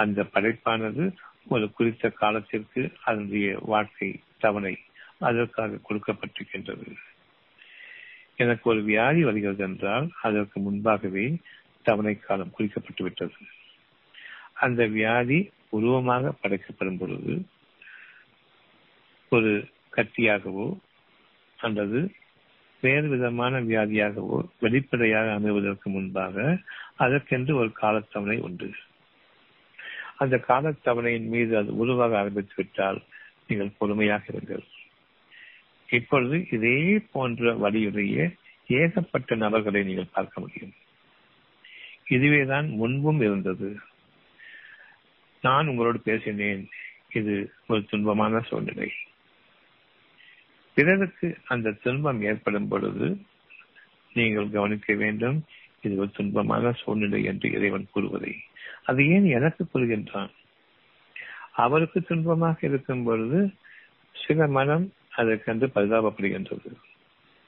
அந்த படைப்பானது ஒரு குறித்த காலத்திற்கு அதனுடைய வாழ்க்கை தவணை அதற்காக கொடுக்கப்பட்டிருக்கின்றது. எனக்கு ஒரு வியாதி வருகிறது என்றால் அதற்கு முன்பாகவே தவணை காலம் குறிக்கப்பட்டு விட்டது அந்த வியாதி உருவமாக படைக்கப்படும் பொழுது ஒரு கட்டியாகவோ அல்லது வேறு விதமான வியாதியாகவோ வெளிப்படையாக அமைவதற்கு முன்பாக அதற்கென்று ஒரு காலத்தவணை உண்டு. அந்த காலத்தவணையின் மீது அது உருவாக ஆரம்பித்து விட்டால் நீங்கள் பொறுமையாக இருங்கள். இப்பொழுது இதே போன்ற வழியுடைய ஏகப்பட்ட நபர்களை நீங்கள் பார்க்க முடியும். இதுவேதான் முன்பும் இருந்தது. நான் உங்களோடு பேசினேன். இது ஒரு துன்பமான சூழ்நிலை. பிறருக்கு அந்த துன்பம் ஏற்படும் பொழுது நீங்கள் கவனிக்க வேண்டும் இது ஒரு துன்பமான சூழ்நிலை என்று இறைவன் கூறுவதை. அது ஏன் எனக்கு கூறுகின்றான்? அவருக்கு துன்பமாக இருக்கும் பொழுது சில மனம் அதற்கென்று பரிதாபப்படுகின்றது.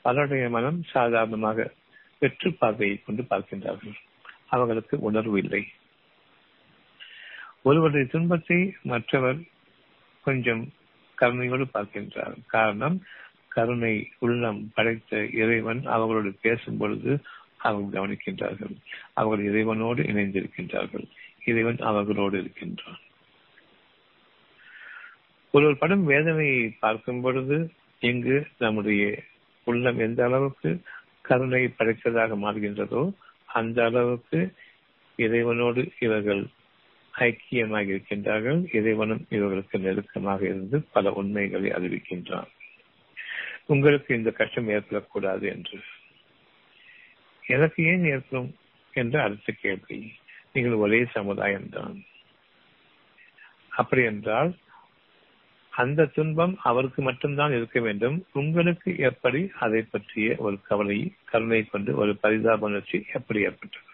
பலருடைய மனம் சாதாரணமாக வெற்று பார்வையை கொண்டு பார்க்கின்றார்கள். அவர்களுக்கு உணர்வு இல்லை. ஒருவருடைய துன்பத்தை மற்றவர் கொஞ்சம் கருணையோடு பார்க்கின்றார். காரணம் கருணை உள்ளம் படைத்த இறைவன் அவர்களோடு பேசும் பொழுது அவர்கள் கவனிக்கின்றார்கள். அவர்கள் இறைவனோடு இணைந்திருக்கின்றார்கள். இறைவன் அவர்களோடு இருக்கின்றான். ஒருவர் படும் வேதனையை பார்க்கும் பொழுது இங்கு நம்முடைய உள்ளம் எந்த அளவுக்கு கருணை படைத்ததாக மாறுகின்றதோ அந்த அளவுக்கு இறைவனோடு இவர்கள் ஐக்கியமாக இருக்கின்றார்கள் இறைவனும் இவர்களுக்கு நெருக்கமாக இருந்து பல உண்மைகளை அறிவிக்கின்றான். உங்களுக்கு இந்த கஷ்டம் ஏற்படக்கூடாது என்று. எனக்கு ஏன் ஏற்படும் என்ற அடுத்த கேள்வி. நீங்கள் ஒரே சமுதாயம் தான் அப்படி என்றால் அந்த துன்பம் அவருக்கு மட்டும்தான் இருக்க வேண்டும். உங்களுக்கு எப்படி அதை பற்றிய ஒரு கவலை கருணை கொண்டு ஒரு பரிதாப உணர்ச்சி எப்படி ஏற்பட்டது?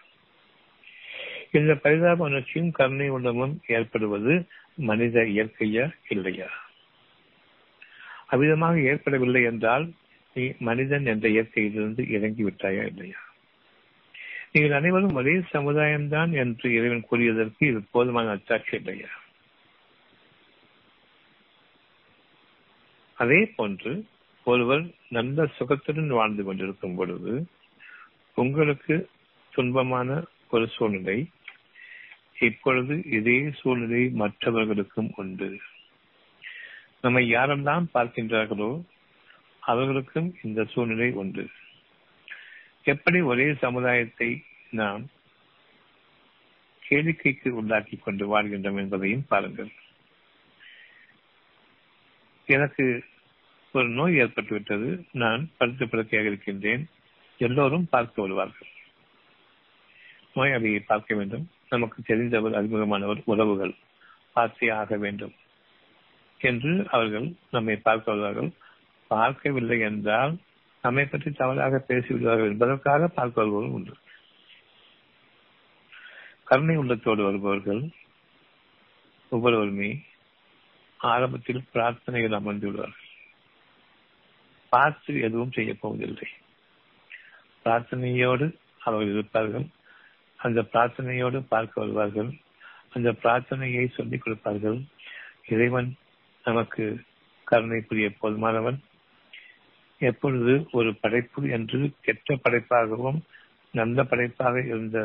இந்த பரிதாப உணர்ச்சியும் கருணை உணர்வும் ஏற்படுவது மனித இயற்கையா இல்லையா? அவ்விதமாக ஏற்படவில்லை என்றால் நீ மனிதன் என்ற இயற்கையிலிருந்து இறங்கி விட்டாயா இல்லையா? நீங்கள் அனைவரும் ஒரே சமுதாயம்தான் என்று இறைவன் கூறியதற்கு இது போதுமான அச்சாட்சி இல்லையா? அதே போன்று ஒருவர் நல்ல சுகத்துடன் வாழ்ந்து கொண்டிருக்கும் பொழுது உங்களுக்கு துன்பமான ஒரு சூழ்நிலை இப்பொழுது இதே சூழ்நிலை மற்றவர்களுக்கும் உண்டு. நம்மை யாரெல்லாம் பார்க்கின்றார்களோ அவர்களுக்கும் இந்த சூழ்நிலை உண்டு. எப்படி ஒரே சமுதாயத்தை நாம் கேளிக்கைக்கு உள்ளாக்கி கொண்டு வாழ்கின்றோம் என்பதையும் பாருங்கள். எனக்கு ஒரு நோய் ஏற்பட்டுவிட்டது. நான் படுத்து படுக்கையாக இருக்கின்றேன். எல்லோரும் பார்க்க வருவார்கள். நோயாளியை பார்க்க வேண்டும். நமக்கு தெரிந்தவர் அறிமுகமானவர் உறவுகள் பார்த்தே ஆக வேண்டும் என்று அவர்கள் நம்மை பார்க்க வருவார்கள் பார்க்கவில்லை என்றால் நம்மை பற்றி தவறாக பேசிவிடுவார்கள் என்பதற்காக பார்க்க வருபவர்கள் உண்டு. கருணை உள்ளத்தோடு வருபவர்கள் ஒவ்வொருவருமே ஆரம்பத்தில் பிரார்த்தனைகள் அமர்ந்து விடுவார்கள். பார்த்து எதுவும் செய்ய போவதில்லை. பிரார்த்தனையோடு அவர்கள் இருப்பார்கள். அந்த பிரார்த்தனையோடு பார்க்க வருவார்கள். அந்த பிரார்த்தனையை சொல்லிக் கொடுப்பார்கள். இறைவன் நமக்கு கருணை புரிய போதுமானவன். எப்பொழுது ஒரு படைப்பு என்று கெட்ட படைப்பாகவும் நல்ல படைப்பாக இருந்த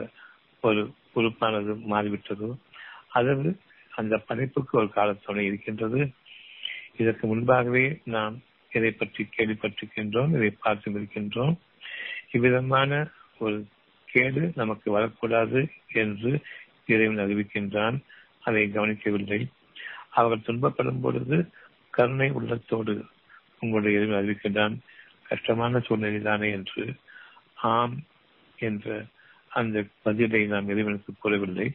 ஒரு உறுப்பானது மாறிவிட்டதோ அதாவது அந்த படைப்புக்கு ஒரு காலத்துணை இருக்கின்றது. இதற்கு முன்பாகவே நாம் இதை பற்றி கேள்விப்பட்டிருக்கின்றோம் இதை பார்த்து இருக்கின்றோம் இவ்விதமான ஒரு கேடு நமக்கு வரக்கூடாது என்று இறைவன் அறிவிக்கின்றான். அதை கவனிக்கவில்லை. அவர்கள் துன்பப்படும் பொழுது கருணை உள்ளத்தோடு உங்களுடைய இறைவன் அறிவிக்கின்றான். கஷ்டமான சூழ்நிலை தானே என்று. ஆம் என்ற அந்த பதிலை நாம் இறைவனுக்கு கூறவில்லை.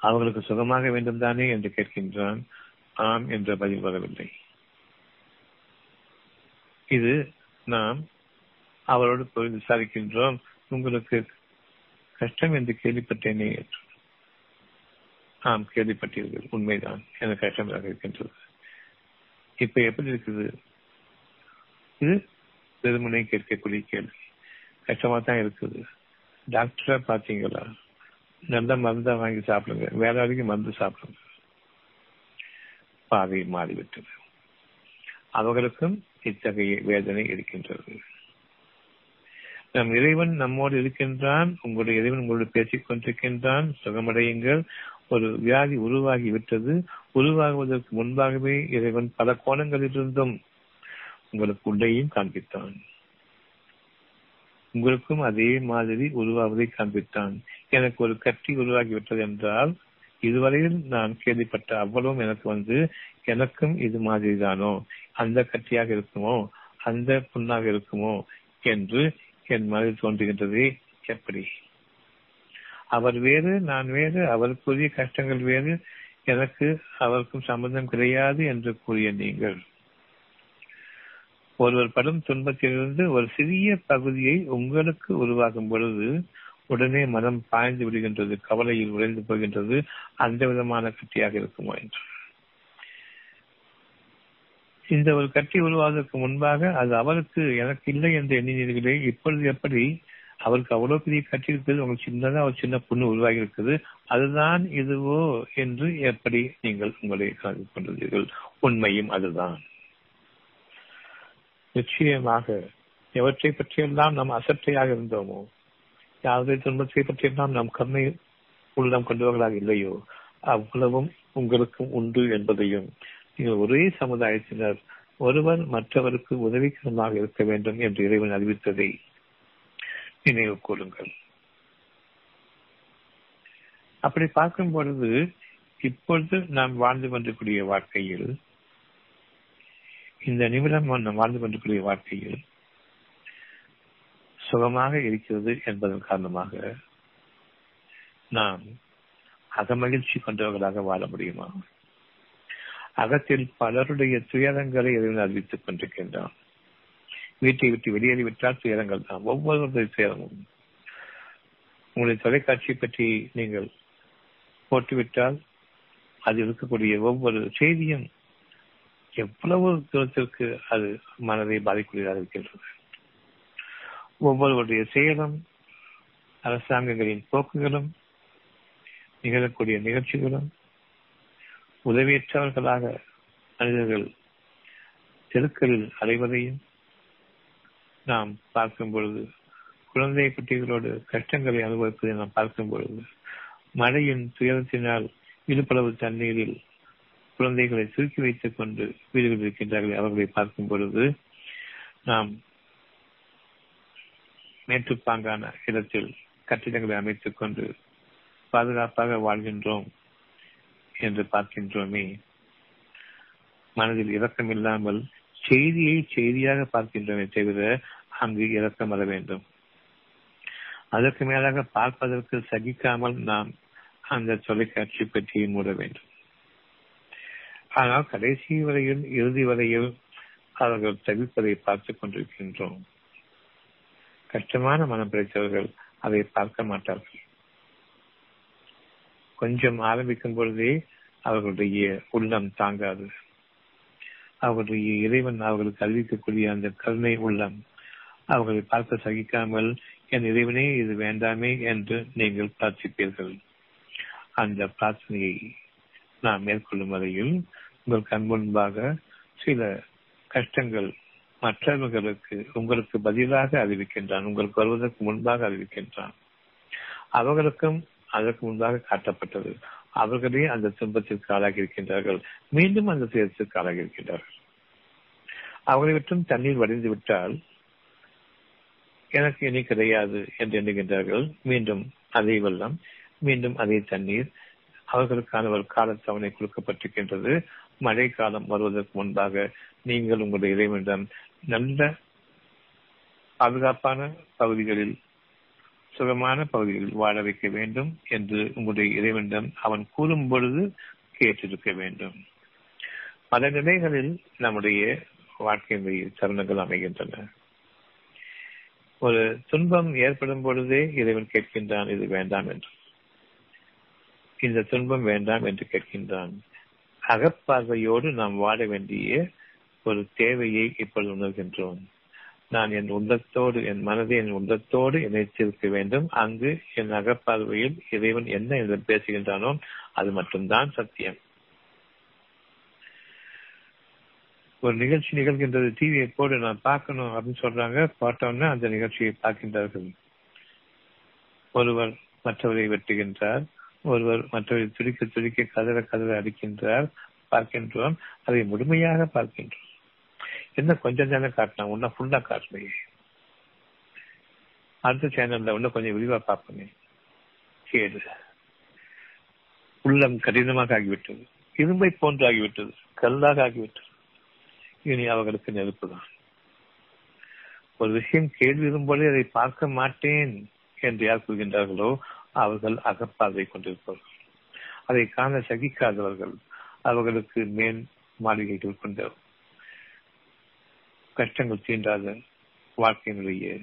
அவர்களுக்கு சுகமாக வேண்டும் தானே என்று கேட்கின்றான். ஆம் என்ற பதில் வரவில்லை. இது நாம் அவரோடு போய் விசாரிக்கின்றோம். உங்களுக்கு கஷ்டம் என்று கேள்விப்பட்டேனே என்று. ஆம் கேள்விப்பட்டீர்கள். உண்மைதான். எனக்கு கஷ்டமாக இருக்கின்றது. இப்ப எப்படி இருக்குது? இது வெறுமனை கேட்கக்கூடிய கேள்வி. கஷ்டமா தான் இருக்குது. டாக்டரா பாத்தீங்களா நல்ல மருந்தா வாங்கி சாப்பிடுங்க. வேற வரைக்கும் மருந்து சாப்பிடுங்க. பாதை மாறிவிட்டது. அவர்களுக்கும் இத்தகைய வேதனை இருக்கின்றது. நம் இறைவன் நம்மோடு இருக்கின்றான் உங்களுடைய இறைவன் உங்களோடு பேசிக் கொண்டிருக்கின்றான் சுகமடையுங்கள். ஒரு வியாதி உருவாகி விட்டது உருவாகுவதற்கு முன்பாகவே இறைவன் பல கோணங்களிலிருந்தும் உங்களுக்கு உள்ளேயும் காண்பித்தான். உங்களுக்கும் அதே மாதிரி உருவாவதை காண்பித்தான். எனக்கு ஒரு கட்டி உருவாகிவிட்டது என்றால் இதுவரையில் நான் கேள்விப்பட்ட அவ்வளவும் எனக்கு வந்து எனக்கும் இது மாதிரி தானோ அந்த கட்டியாக இருக்குமோ? அந்த புண்ணாக இருக்குமோ? என்று என் மனதில் தோன்றுகின்றது. எப்படி? அவர் வேறு நான் வேறு அவருக்குரிய கஷ்டங்கள் வேறு எனக்கு அவருக்கும் சம்பந்தம் கிடையாது என்று கூறிய நீங்கள். ஒருவர் படும் துன்பத்திலிருந்து ஒரு சிறிய பகுதியை உங்களுக்கு உருவாகும் பொழுது உடனே மனம் பாய்ந்து விடுகின்றது கவலையில் உறைந்து போகின்றது அந்த விதமான கட்டியாக இருக்குமோ என்று. இந்த ஒரு கட்சி உருவாவதற்கு முன்பாக அது அவருக்கு எனக்கு இல்லை என்று எண்ணினீர்களே இப்பொழுது எப்படி அவருக்கு அவ்வளவு பெரிய கட்சி இருக்கிறது? உங்களுக்கு சின்னதா ஒரு சின்ன புண்ணு உருவாகி இருக்குது அதுதான் இதுவோ என்று எப்படி நீங்கள் உங்களை கொண்டுள்ளீர்கள் உண்மையும் அதுதான். நிச்சயமாக எவற்றை பற்றியெல்லாம் நாம் அசட்டையாக இருந்தோமோ யாருடைய துன்பத்தை பற்றியெல்லாம் நாம் கண்ணை உள்ளம் கொண்டவர்களாக இல்லையோ அவ்வளவும் உங்களுக்கும் உண்டு என்பதையும் நீங்கள் ஒரே சமுதாயத்தினர். ஒருவர் மற்றவருக்கு உதவிகரமாக இருக்க வேண்டும் என்று இறைவன் அறிவித்ததை நினைவு கூறுங்கள். அப்படி பார்க்கும் பொழுது இப்பொழுது நாம் வாழ்ந்து கொண்டிருக்கூடிய வாழ்க்கையில் இந்த நிமிடம் நாம் வாழ்ந்து கொண்டிருக்கூடிய வாழ்க்கையில் சுகமாக இருக்கிறது என்பதன் காரணமாக நாம் அகமகிழ்ச்சி கொண்டவர்களாக வாழ முடியுமா? அகத்தில் பலருடைய துயரங்களை இறைவன் அறிவித்துக் கொண்டிருக்கின்றான். வீட்டை விட்டு வெளியேறிவிட்டால் துயரங்கள் தான். ஒவ்வொருவருடைய துயரமும். உங்களுடைய தொலைக்காட்சி பற்றி நீங்கள் போட்டுவிட்டால் அதில் இருக்கக்கூடிய ஒவ்வொரு செய்தியும் எவ்வளவு தூரத்திற்கு அது மனதை பாதிக்கூடியதாக இருக்கின்றது. ஒவ்வொருவருடைய செயலும் அரசாங்கங்களின் போக்குகளும் நிகழக்கூடிய நிகழ்ச்சிகளும் உதவியற்றவர்களாக மனிதர்கள் தெருக்களில் அலைவதையும் நாம் பார்க்கும் பொழுது குழந்தை குட்டிகளோடு கஷ்டங்களை அனுபவிப்பதை நாம் பார்க்கும் பொழுது மழையின் துயரத்தினால் இடுப்பளவு தண்ணீரில் குழந்தைகளை சுருக்கி வைத்துக் கொண்டு வீடுகளில் இருக்கின்றார்கள் அவர்களை பார்க்கும் பொழுது நாம் மேட்டுப்பாங்கான இடத்தில் கட்டிடங்களை அமைத்துக் கொண்டு பாதுகாப்பாக வாழ்கின்றோம். என்று பார்க்கின்றோமே. மனதில் இரக்கம் இல்லாமல் செய்தியை செய்தியாக பார்க்கின்றோமே தவிர அங்கு இரக்கம் வர வேண்டும். அதற்கு மேலாக பார்ப்பதற்கு சகிக்காமல் நாம் அந்த தொலைக்காட்சி பற்றியை மூட வேண்டும். ஆனால் கடைசி வரையில் இறுதி வரையில் அவர்கள் தவிப்பதை பார்த்துக் கொண்டிருக்கின்றோம். கஷ்டமான மனம் பிடித்தவர்கள் அதை பார்க்க மாட்டார்கள். கொஞ்சம் ஆரம்பிக்கும் பொழுதே அவர்களுடைய உள்ளம் தாங்காது. அவர்களுடைய இறைவன் அவர்களுக்கு அறிவிக்கக்கூடிய அந்த கருணை உள்ளம் அவர்களை பார்க்க சகிக்காமல் என் இறைவனே இது வேண்டாமே என்று நீங்கள் பிரார்த்திப்பீர்கள். அந்த பிரார்த்தனையை நாம் மேற்கொள்ளும் வரையில் உங்கள் கண் முன்பாக சில கஷ்டங்கள் மற்றவர்களுக்கு உங்களுக்கு பதிலாக அறிவிக்கின்றான் உங்களுக்கு வருவதற்கு முன்பாக அறிவிக்கின்றான். அவர்களுக்கும் அதற்கு முன்பாக காட்டப்பட்டது. அவர்களே அந்த துன்பத்திற்கு ஆளாகி இருக்கின்றார்கள் மீண்டும் அந்த துயரத்திற்கு ஆளாகி இருக்கின்றார்கள் அவர்களை விட்டும் தண்ணீர் வடிந்து விட்டால் எனக்கு இனி கிடையாது என்று எண்ணுகின்றார்கள். மீண்டும் அதே வெள்ளம் மீண்டும் அதே தண்ணீர். அவர்களுக்கான ஒரு காலத்தவணை கொடுக்கப்பட்டிருக்கின்றது. மழை காலம் வருவதற்கு முன்பாக நீங்கள் உங்களுடைய இறைவனிடம் நல்ல பாதுகாப்பான பகுதிகளில் சுகமான பகுதிகளில் வாழ வைக்க வேண்டும் என்று உங்களுடைய இறைவனிடம் அவன் கூறும் பொழுது கேட்டிருக்க வேண்டும். பல நிலைகளில் நம்முடைய வாழ்க்கையினுடைய தருணங்கள் அமைகின்றன. ஒரு துன்பம் ஏற்படும் பொழுதே இறைவன் கேட்கின்றான் இது வேண்டாம் என்று. இந்த துன்பம் வேண்டாம் என்று கேட்கின்றான். அகப்பார்வையோடு நாம் வாழ வேண்டிய ஒரு தேவையை இப்பொழுது உணர்கின்றோம். நான் என் உள்ளத்தோடு என் மனதை என் உள்ளத்தோடு இணைத்திருக்க வேண்டும். அங்கு என் அகப்பார்வையில் இறைவன் என்ன என்று பேசுகின்றானோ அது மட்டும்தான் சத்தியம். ஒரு நிகழ்ச்சி நிகழ்கின்றது. டிவியை போடு நான் பார்க்கணும் அப்படின்னு சொல்றாங்க. பார்த்தோன்னே அந்த நிகழ்ச்சியை பார்க்கின்றார்கள். ஒருவர் மற்றவரை வெட்டுகின்றார். ஒருவர் மற்றவரை துடிக்க துடிக்க கதற கதற அடிக்கின்றார். பார்க்கின்றோம். அதை முழுமையாக பார்க்கின்றோம். என்ன கொஞ்சம் தானே காட்டலாம் ஒன்னா ஃபுல்லா காட்டலையே அடுத்த சேனல்ல இன்னும் கொஞ்சம் விரிவா பார்ப்போமே. கேடு. உள்ளம் கடினமாக ஆகிவிட்டது. இரும்பை போன்று ஆகிவிட்டது. கல்லாக ஆகிவிட்டது. இனி அவர்களுக்கு நெருப்பு தான் ஒரு விஷயம் கேள்வி வரும்போது அதை பார்க்க மாட்டேன் என்று யார் கூறுகின்றார்களோ அவர்கள் அகப்பார்வை கொண்டிருப்பவர்கள். அதை காண சகிக்காதவர்கள். அவர்களுக்கு மேல் மாளிகைகள் கொண்டவர்கள் கஷ்டங்கள் தீண்டாத வாழ்க்கையினுடைய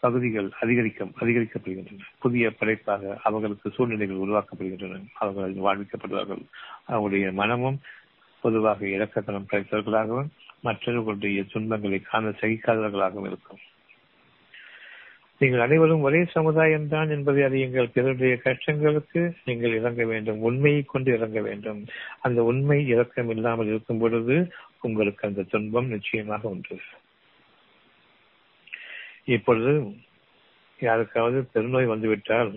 பகுதிகள் அதிகரிக்க அதிகரிக்கப்படுகின்றன. புதிய படைப்பாக அவர்களுக்கு சூழ்நிலைகள் உருவாக்கப்படுகின்றன. அவர்கள் வாழ்விக்கப்படுவார்கள். அவருடைய மனமும் பொதுவாக இலக்கத்தனம் படைத்தவர்களாகவும் மற்றவர்களுடைய துன்பங்களை காண சகிக்காதவர்களாகவும் இருக்கும். நீங்கள் அனைவரும் ஒரே சமுதாயம் தான் என்பதை அறியுங்கள். பிறருடைய கஷ்டங்களுக்கு நீங்கள் இறங்க வேண்டும். உண்மையை கொண்டு இறங்க வேண்டும். அந்த உண்மை இறக்கம் இல்லாமல் இருக்கும் பொழுது உங்களுக்கு அந்த துன்பம் நிச்சயமாக உண்டு. இப்பொழுது யாருக்காவது பெருநோய் வந்துவிட்டால்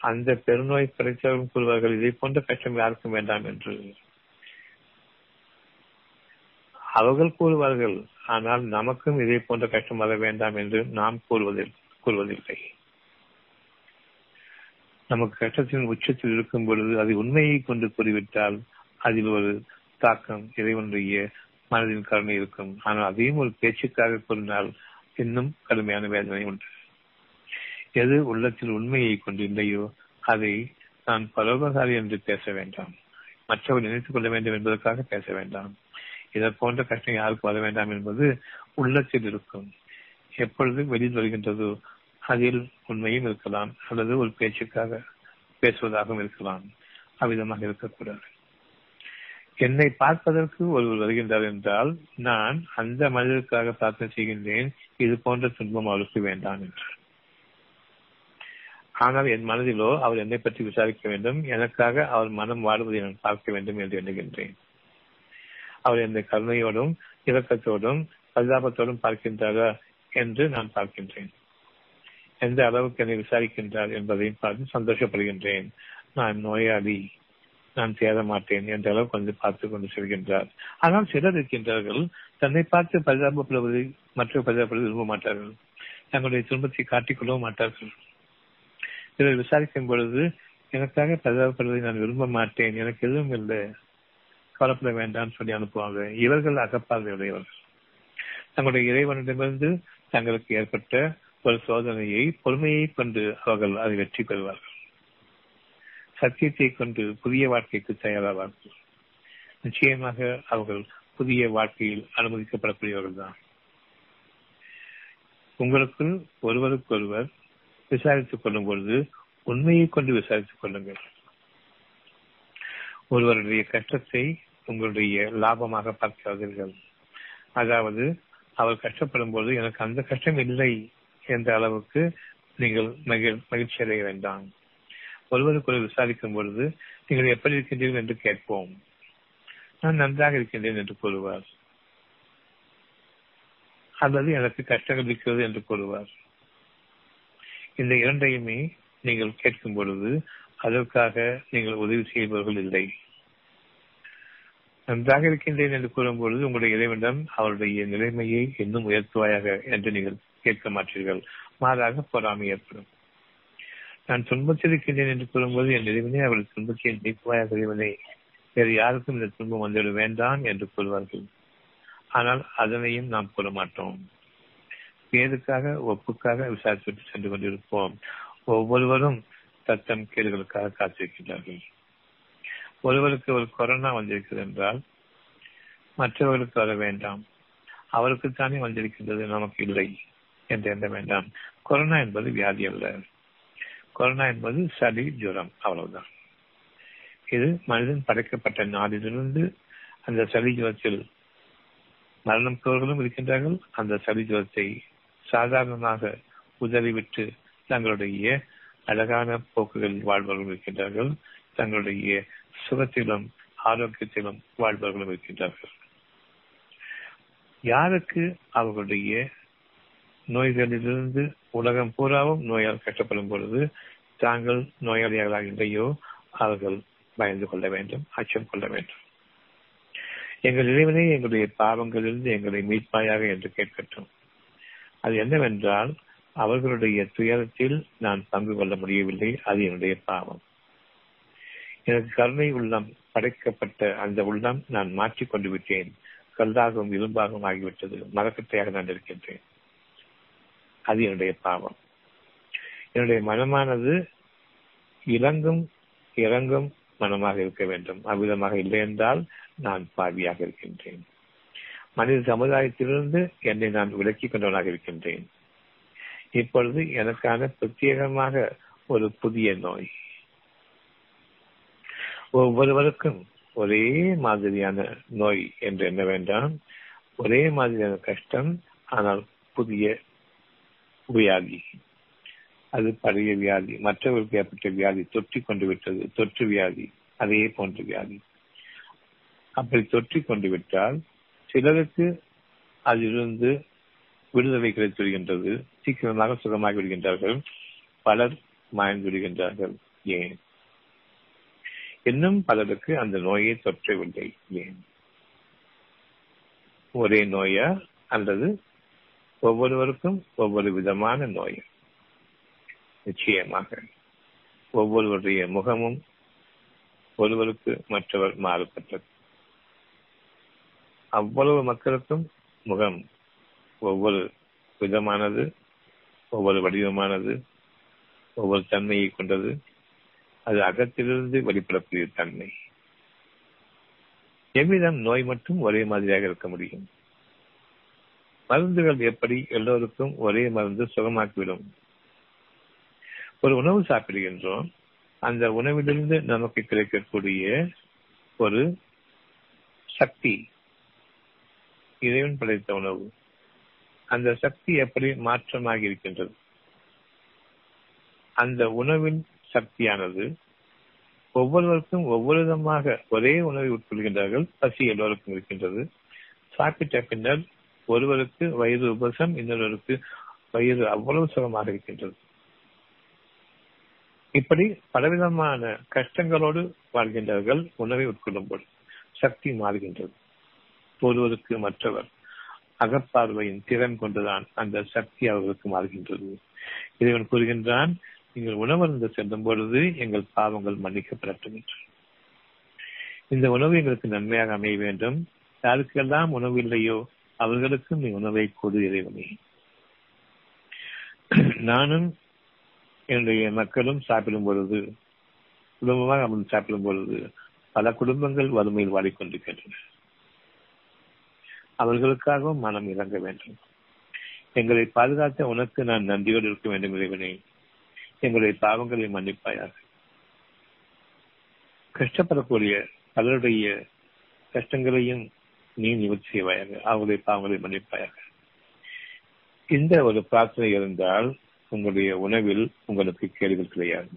அந்த பெருநோய் படைத்தவர்கள் கூறுவார்கள் இதை போன்ற கஷ்டம் யாருக்கும் வேண்டாம் என்று. அவர்கள் கூறுவார்கள் ஆனால் நமக்கும் இதே போன்ற கஷ்டம் வர வேண்டாம் என்று நாம் கூறுவதில் கூறுவதில்லை நமக்கு கஷ்டத்தின் உச்சத்தில் இருக்கும் பொழுது அது உண்மையை கொண்டு கூறிவிட்டால் அதில் ஒரு தாக்கம் இறைவனுடைய மனதின் கருணை இருக்கும். ஆனால் அதையும் ஒரு பேச்சுக்காக கூறினால் இன்னும் கடுமையான வேதனை உண்டு. எது உள்ளத்தில் உண்மையை கொண்டு அதை நான் பரோபகாரி என்று பேச வேண்டாம். மற்றவர் நினைத்துக் கொள்ள வேண்டும் என்பதற்காக பேச வேண்டாம். இதை போன்ற கஷ்டம் யாருக்கு வர வேண்டாம் என்பது உள்ளத்தில் இருக்கும். எப்பொழுது வெளியில் வருகின்றதோ அதில் உண்மையும் இருக்கலாம் அல்லது ஒரு பேச்சுக்காக பேசுவதாகவும் இருக்கலாம் அவ்விதமாக இருக்கக்கூடாது. என்னை பார்ப்பதற்கு ஒருவர் வருகின்றார் என்றால் நான் அந்த மனிதருக்காக பிரார்த்தனை செய்கின்றேன் இது போன்ற துன்பம் அவருக்கு வேண்டாம் என்று. ஆனால் என் மனதிலோ அவர் என்னை பற்றி விசாரிக்க வேண்டும் எனக்காக அவர் மனம் வாடுவதை நான் பார்க்க வேண்டும் என்று எண்ணுகின்றேன். அவர் என்னை கருணையோடும் இரக்கத்தோடும் பரிதாபத்தோடும் பார்க்கின்றாரா என்று நான் பார்க்கின்றேன். எந்த அளவுக்கு என்னை விசாரிக்கின்றார் என்பதையும் பார்த்து சந்தோஷப்படுகின்றேன். நான் நோயாளி. நான் தேட மாட்டேன் என்ற அளவுக்கு வந்து பார்த்து கொண்டு செல்கின்றார். ஆனால் சிலர் இருக்கின்றார்கள் தன்னை பார்த்து பரிதாபப்படுவதை மற்ற பரிதாபப்படுவதை விரும்ப மாட்டார்கள். தங்களுடைய துன்பத்தை காட்டிக்கொள்ளவும் மாட்டார்கள். சிலர் விசாரிக்கும் பொழுது எனக்காக பரிதாபப்படுவதை நான் விரும்ப மாட்டேன். எனக்கு எதுவும் இல்லை. கவலைப்பட வேண்டாம் சொல்லி அனுப்புவாங்க. இவர்கள் அகப்பார்வையுடையவர்கள். தங்களுடைய இறைவனிடமிருந்து தங்களுக்கு ஏற்பட்ட ஒரு சோதனையை பொறுமையை கொண்டு அவர்கள் அதை வெற்றி பெறுவார்கள். சத்தியத்தை கொண்டு புதிய வாழ்க்கைக்கு தயாராவார்கள் நிச்சயமாக அவர்கள் புதிய வாழ்க்கையில் அனுமதிக்கப்படக்கூடியவர்கள் தான் உங்களுக்குள் ஒருவருக்கொருவர் விசாரித்துக் கொள்ளும் பொழுது உண்மையை கொண்டு விசாரித்துக் கொள்ளுங்கள். ஒருவருடைய கஷ்டத்தை உங்களுடைய லாபமாக பார்க்காதீர்கள். அதாவது அவர் கஷ்டப்படும் போது எனக்கு அந்த கஷ்டம் இல்லை என்ற அளவுக்கு நீங்கள் மகிழ்ச்சி அடைய வேண்டாம். ஒருவருக்கு விசாரிக்கும் பொழுது நீங்கள் எப்படி இருக்கின்றீர்கள்? என்று கேட்போம். நான் நன்றாக இருக்கின்றேன் என்று கூறுவார். அல்லது எனக்கு கஷ்டங்கள் இருக்கிறது என்று கூறுவார். இந்த இரண்டையுமே நீங்கள் கேட்கும் பொழுது அதற்காக நீங்கள் உதவி செய்பவர்கள் இல்லை. நன்றாக இருக்கின்றேன் என்று கூறும்பொழுது உங்களுடைய இறைவனிடம் அவருடைய நிலைமையை இன்னும் உயர்த்துவாயாக என்று நீங்கள் கேட்க மாட்டீர்கள். மாறாக பொறாமை ஏற்படும். நான் துன்பத்தில் இருக்கின்றேன் என்று கூறும்போது என் இறைவனே அவர்கள் துன்பத்தை நீக்குவாயாக இறைவனை வேறு யாருக்கும் இந்த துன்பம் வந்துவிட வேண்டாம் என்று கூறுவார்கள். ஆனால் அதனையும் நாம் கூற மாட்டோம். பேருக்காக ஒப்புக்காக விசாரித்து சென்று கொண்டிருப்போம். ஒவ்வொருவரும் தத்தம் கேடுகளுக்காக காத்திருக்கின்றார்கள். ஒருவருக்கு ஒரு கொரோனா வந்திருக்கிறது என்றால் மற்றவர்களுக்கு வர வேண்டாம். அவருக்குத்தானே வந்திருக்கின்றது நமக்கு இல்லை. என்று எண்ண வேண்டாம். கொரோனா என்பது வியாதி அல்ல. கொரோனா என்பது சளி ஜுரம் அவ்வளவுதான். இது மனிதன் படைக்கப்பட்ட நாளிலிருந்து அந்த சளி ஜுரத்தில் மரணம் பெறுவர்களும் இருக்கின்றார்கள். அந்த சளி ஜுரத்தை சாதாரணமாக உதறிவிட்டு தங்களுடைய அழகான போக்குகளில் வாழ்பவர்களும் இருக்கின்றார்கள். தங்களுடைய சுகத்திலும் ஆரோக்கியத்திலும் வாழ்பவர்களும் இருக்கின்றார்கள். யாருக்கு அவர்களுடைய நோய்களிலிருந்து உலகம் பூராவும் நோயால் கஷ்டப்படும் பொழுது தாங்கள் நோயாளிகளாக இல்லையோ அவர்கள் பயந்து கொள்ள வேண்டும் அச்சம் கொள்ள வேண்டும். எங்கள் இறைவனே எங்களுடைய பாவங்களிலிருந்து எங்களை மீட்பாயாக என்று கேட்கட்டும். அது என்னவென்றால் அவர்களுடைய துயரத்தில் நான் பங்கு கொள்ள முடியவில்லை அது என்னுடைய பாவம். எனக்கு கருணை உள்ளம் படைக்கப்பட்ட அந்த உள்ளம் நான் மாற்றிக் கொண்டு விட்டேன். கல்லாகவும் இரும்பாகவும் ஆகிவிட்டது. மரக்கட்டையாக நான் இருக்கின்றேன். அது என்னுடைய பாவம். என்னுடைய மனமானது இறங்கும் இறங்கும் மனமாக இருக்க வேண்டும். அவ்விதமாக இல்லை என்றால் நான் பாவியாக இருக்கின்றேன். மனித சமுதாயத்திலிருந்து என்னை நான் விலக்கிக் கொண்டவனாக இருக்கின்றேன். இப்பொழுது எனக்கான பிரத்யேகமாக ஒரு புதிய நோய். ஒவ்வொருவருக்கும் ஒரே மாதிரியான நோய் என்று என்ன வேண்டாம். ஒரே மாதிரியான கஷ்டம் ஆனால் புதிய வியாதி. அது பழைய வியாதி. மற்றவர்களுக்கு ஏற்பட்ட வியாதி தொற்றி கொண்டு விட்டது தொற்று வியாதி அதே போன்ற வியாதி. அப்படி தொற்றி கொண்டு விட்டால் சிலருக்கு அதிலிருந்து விடுதலை கிடைத்து விடுகின்றது. சீக்கிரமாக சுகமாகி விடுகின்றார்கள். பலர் மாய்ந்து விடுகின்றார்கள். ஏன்? இன்னும் பலருக்கு அந்த நோயை தொற்றவில்லை. ஏன்? ஒரே நோயா அல்லது ஒவ்வொருவருக்கும் ஒவ்வொரு விதமான நோய். நிச்சயமாக. ஒவ்வொருவருடைய முகமும் ஒருவருக்கு மற்றவர் மாறுபட்டது. அவ்வளவு மக்களுக்கும் முகம் ஒவ்வொரு விதமானது ஒவ்வொரு வடிவமானது ஒவ்வொரு தன்மையை கொண்டது. அது அகத்திலிருந்து வெளிப்படக்கூடிய தன்மை. எவ்விதம் நோய் மட்டும் ஒரே மாதிரியாக இருக்க முடியும்? மருந்துகள் எப்படி எல்லோருக்கும் ஒரே மருந்து சுகமாக்கிவிடும்? ஒரு உணவு சாப்பிடுகின்றோம். அந்த உணவிலிருந்து நமக்கு கிடைக்கக்கூடிய ஒரு சக்தி இறைவன் படைத்த உணவு. அந்த சக்தி எப்படி மாற்றமாகி இருக்கின்றது அந்த உணவின் சக்தியானது ஒவ்வொருவருக்கும் ஒவ்வொரு விதமாக ஒரே உணவை உட்கொள்கின்றார்கள். பசி எல்லோருக்கும் இருக்கின்றது. சாப்பிட்ட பின்னர் ஒருவருக்கு வயது உபசம் இன்னொருவருக்கு வயது அவ்வளவு சுகமாக இருக்கின்றது. இப்படி பலவிதமான கஷ்டங்களோடு வாழ்கின்றவர்கள் உணவை உட்கொள்ளும்போது சக்தி மாறுகின்றது. ஒருவருக்கு மற்றவர் அகப்பார்வையின் திறன் கொண்டுதான் அந்த சக்தி அவர்களுக்கு மாறுகின்றது. இறைவன் கூறுகின்றான் நீங்கள் உணவருந்து செல்லும் பொழுது எங்கள் பாவங்கள் மன்னிக்கப்படட்டும் என்று இந்த உணவு எங்களுக்கு நன்மையாக அமைய வேண்டும். யாருக்கெல்லாம் உணவு இல்லையோ அவர்களுக்கும் நீ உணவை கொடு இறைவனே. நானும் என்னுடைய மக்களும் சாப்பிடும் பொழுது குடும்பமாக அமர்ந்து சாப்பிடும் பொழுது பல குடும்பங்கள் வறுமையில் வாடிக்கொண்டிருக்கின்றன. அவர்களுக்காகவும் மனம் இறங்க வேண்டும். எங்களை பாதுகாத்த உனக்கு நான் நன்றியோடு இருக்க வேண்டும் இறைவனே. எங்களுடைய பாவங்களை மன்னிப்பாயாக. கஷ்டப்படக்கூடிய பலருடைய கஷ்டங்களையும் நீ நிவர்த்தி செய்வாயாக அவங்களுடைய பாவங்களை மன்னிப்பாயாக. இந்த ஒரு பிரார்த்தனை இருந்தால் உங்களுடைய உணவில் உங்களுக்கு கேள்விகள் கிடையாது.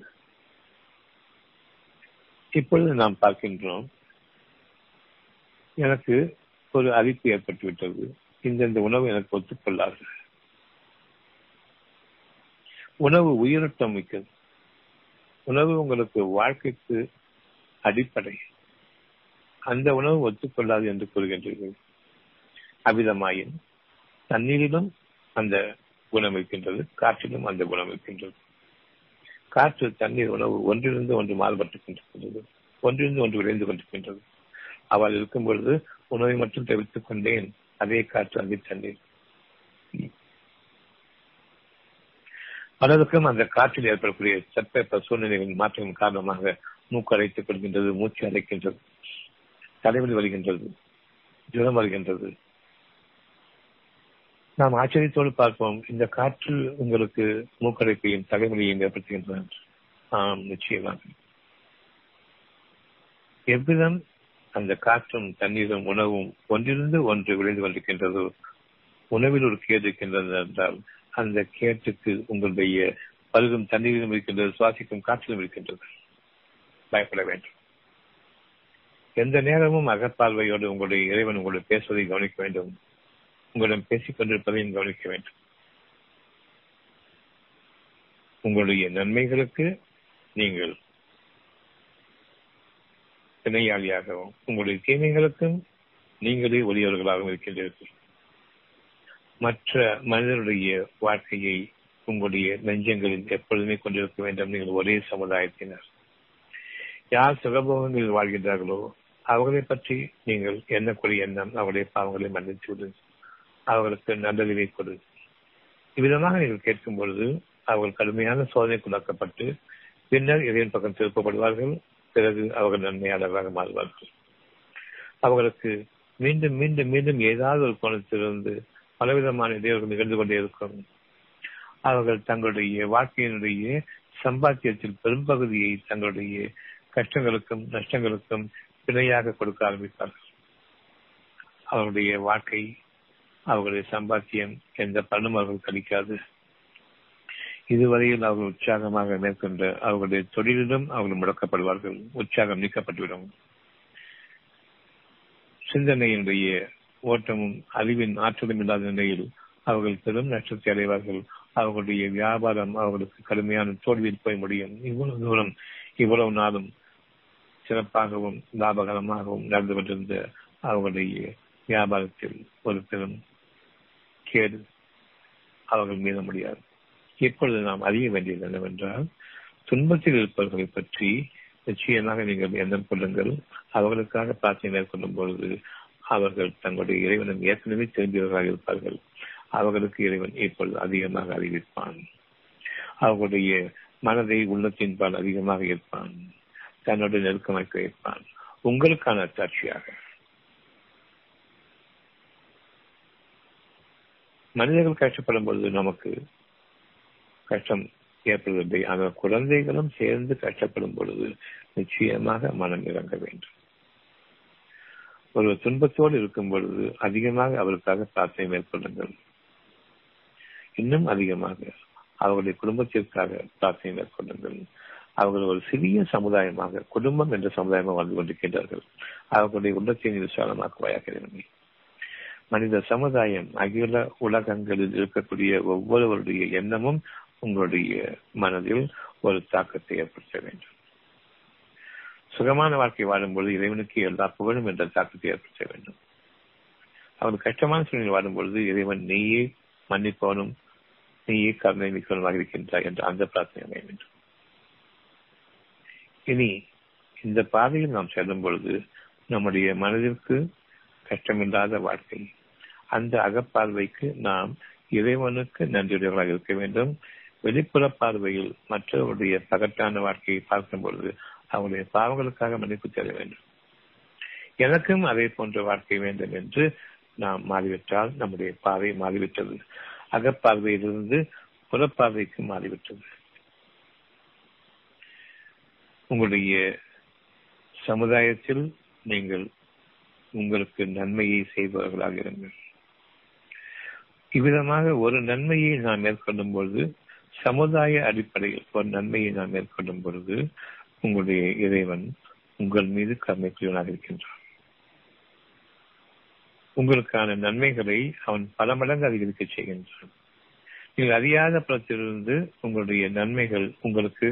இப்பொழுது நாம் பார்க்கின்றோம் எனக்கு ஒரு அறிப்பு ஏற்பட்டுவிட்டது. இந்தந்த உணவு எனக்கு ஒத்துக்கொள்ளாது. உணவு உயிரோட்டம் மிக்கது. உணவு உங்களுக்கு வாழ்க்கைக்கு அடிப்படை. அந்த உணவு ஒத்துக்கொள்ளாது என்று கூறுகின்றீர்கள். அவ்விதமாயின் தண்ணீரிலும் அந்த குணம் இருக்கின்றது காற்றிலும் அந்த குணம் இருக்கின்றது. காற்று தண்ணீர் உணவு ஒன்றிலிருந்து ஒன்று மாறுபட்டுக் கொண்டிருக்கின்றது ஒன்றிலிருந்து ஒன்று விளைந்து கொண்டிருக்கின்றது. அவள் இருக்கும் பொழுது உணவை மட்டும் தவிர்த்துக் கொண்டேன் அதே காற்று அதே தண்ணீர். பலருக்கும் அந்த காற்றில் ஏற்படக்கூடிய சட்டப்ப சூழ்நிலைகளின் மாற்றங்கள் காரணமாக மூக்கு அடைத்துக் கொள்கின்றது மூச்சு அடைக்கின்றது. தலைவலி வருகின்றது ஜுரம் வருகின்றது. நாம் ஆச்சரியத்தோடு பார்ப்போம் இந்த காற்று உங்களுக்கு மூக்கடைப்பையும் தலைவலியையும் ஏற்படுத்துகின்றன ஆம் நிச்சயமாக. எவ்விதம் அந்த காற்றும் தண்ணீரும் உணவும் ஒன்றிலிருந்து ஒன்று விளைந்து கொண்டிருக்கின்றதோ உணவில் ஒரு கேடு இருக்கின்றது என்றால் அந்த கேட்டுக்கு உங்களுடைய பருகும் தண்ணீரிலும் இருக்கின்றது சுவாசிக்கும் காற்றிலும் இருக்கின்றது. பயப்பட வேண்டும். எந்த நேரமும் அகப்பார்வையோடு உங்களுடைய இறைவன் உங்களுடைய பேசுவதை கவனிக்க வேண்டும். உங்களிடம் பேசிக் கொண்டிருப்பதையும் கவனிக்க வேண்டும். உங்களுடைய நன்மைகளுக்கு நீங்கள் திணையாளியாகவும் உங்களுடைய தீமைகளுக்கும் நீங்களே ஒளியவர்களாகவும் இருக்கின்றீர்கள். மற்ற மனிதனுடைய வாழ்க்கையை உங்களுடைய நெஞ்சங்களில் எப்பொழுதுமே கொண்டிருக்க வேண்டும். நீங்கள் ஒரே சமுதாயத்தினர். யார் சுகபோகங்களில் வாழ்கின்றார்களோ அவர்களை பற்றி நீங்கள் எண்ணக்கூடிய எண்ணம் அவருடைய பாவங்களை மன்னித்து விடு அவர்களுக்கு நல்லறிவை கொடு. இவ்விதமாக நீங்கள் கேட்கும் பொழுது அவர்கள் கடுமையான சோதனைக்குள்ளாக்கப்பட்டு பின்னர் இறைவன் பக்கம் திருப்பப்படுவார்கள் பிறகு அவர்கள் நன்மையாளர்களாக மாறுவார்கள். அவர்களுக்கு மீண்டும் மீண்டும் மீண்டும் ஏதாவது ஒரு கோணத்திலிருந்து பலவிதமான இடையூறுகள் நிகழ்ந்து கொண்டே இருக்கும். அவர்கள் தங்களுடைய வாழ்க்கையினுடைய சம்பாத்தியத்தில் பெரும்பகுதியை தங்களுடைய கஷ்டங்களுக்கும் நஷ்டங்களுக்கும் பிணையாக கொடுக்க ஆரம்பித்தார்கள் அவருடைய வாழ்க்கை அவர்களுடைய சம்பாத்தியம் எந்த பலனும் அவர்கள் கழிக்காது இதுவரையில் அவர்கள் உற்சாகமாக மேற்கொண்ட அவர்களுடைய தொழிலிலும் அவர்கள் முடக்கப்படுவார்கள் உற்சாகம் நீக்கப்பட்டுவிடும். சிந்தனையினுடைய ஓட்டமும் அறிவின் ஆற்றலும் இல்லாத நிலையில் அவர்கள் பெரும் நஷ்டத்தை அடைவார்கள். அவர்களுடைய வியாபாரம் அவர்களுக்கு கடுமையான தோல்வியில் போய் முடியும். இவ்வளவு தூரம் இவ்வளவு நாளும் சிறப்பாகவும் லாபகரமாகவும் நடந்து கொண்டிருந்த அவர்களுடைய வியாபாரத்தில் ஒரு பெரும் கேடு அவர்கள் மீத முடியாது. இப்பொழுது நாம் அறிய வேண்டியது என்னவென்றால் துன்பத்தில் இருப்பவர்களை பற்றி நிச்சயமாக நீங்கள் எண்ணம் கொள்ளுங்கள். அவர்களுக்காக பிரார்த்தனை மேற்கொள்ளும் பொழுது அவர்கள் தங்களுடைய இறைவனும் ஏற்கனவே தெரிந்தவர்களாக இருப்பார்கள். அவர்களுக்கு இறைவன் இப்பொழுது அதிகமாக அறிவிப்பான். அவர்களுடைய மனதை உள்ளத்தின்பால் அதிகமாக இருப்பான் தன்னோடு நெருக்கமாக்கி வைப்பான் உங்களுக்கான சாட்சியாக. மனிதர்கள் கஷ்டப்படும் பொழுது நமக்கு கஷ்டம் ஏற்படுவதில்லை ஆனால் குழந்தைகளும் சேர்ந்து கஷ்டப்படும் பொழுது நிச்சயமாக மனம் இறங்க வேண்டும். ஒரு துன்பத்தோடு இருக்கும் பொழுது அதிகமாக அவருக்காக பிரார்த்தனை மேற்கொள்ளுங்கள். இன்னும் அதிகமாக அவருடைய குடும்பத்திற்காக பிரார்த்தனை மேற்கொள்ளுங்கள். அவர்கள் ஒரு சிறிய சமுதாயமாக குடும்பம் என்ற சமுதாயமாக வாழ்ந்து கொண்டிருக்கின்றார்கள். அவர்களுடைய உள்ளத்தை விசாலமாக்குவாயாக மனித சமுதாயம் அகில உலகங்களில் இருக்கக்கூடிய ஒவ்வொருவருடைய எண்ணமும் உங்களுடைய மனதில் ஒரு தாக்கத்தை ஏற்படுத்த வேண்டும். சுகமான வாழ்க்கை வாழும்பொழுது இறைவனுக்கு எல்லா புகழும் என்ற தாக்கத்தை ஏற்படுத்த வேண்டும். அவர் கஷ்டமான சூழ்நிலை வாழும்பொழுது இறைவன் நீயே மன்னிப்பவனும் நீயே கருணை மிக்கவனுமாக இருக்கின்றாய் என்ற அந்த பிரார்த்தனை அமைய வேண்டும். இனி இந்த பாதையில் நாம் செல்லும் பொழுது நம்முடைய மனதிற்கு கஷ்டமில்லாத வாழ்க்கை அந்த அகப்பார்வைக்கு நாம் இறைவனுக்கு நன்றியுடையவர்களாக இருக்க வேண்டும். வெளிப்புற பார்வையில் மற்றவருடைய பகட்டான வாழ்க்கையை பார்க்கும் பொழுது அவருடைய பாவங்களுக்காக மன்னிப்பு தேட வேண்டும். எனக்கும் அதே போன்ற வாழ்க்கை வேண்டும் என்று நாம் மாறிவிட்டால் நம்முடைய பார்வை மாறிவிட்டது. அகப்பார்வையிலிருந்து புறப்பார்வைக்கு மாறிவிட்டது. உங்களுடைய சமுதாயத்தில் நீங்கள் உங்களுக்கு நன்மையை செய்பவர்களாக இருங்கள். இவ்விதமாக ஒரு நன்மையை நாம் மேற்கொள்ளும் பொழுது சமுதாய அடிப்படையில் ஒரு நன்மையை நாம் மேற்கொள்ளும் பொழுது உங்களுடைய இறைவன் உங்கள் மீது கருணைக்குரியவனாக இருக்கின்றான். உங்களுக்கான நன்மைகளை அவன் பல மடங்கு அதிகரிக்க செய்கின்றான். நீங்கள் அறியாத புறத்திலிருந்து உங்களுடைய நன்மைகள் உங்களுக்கு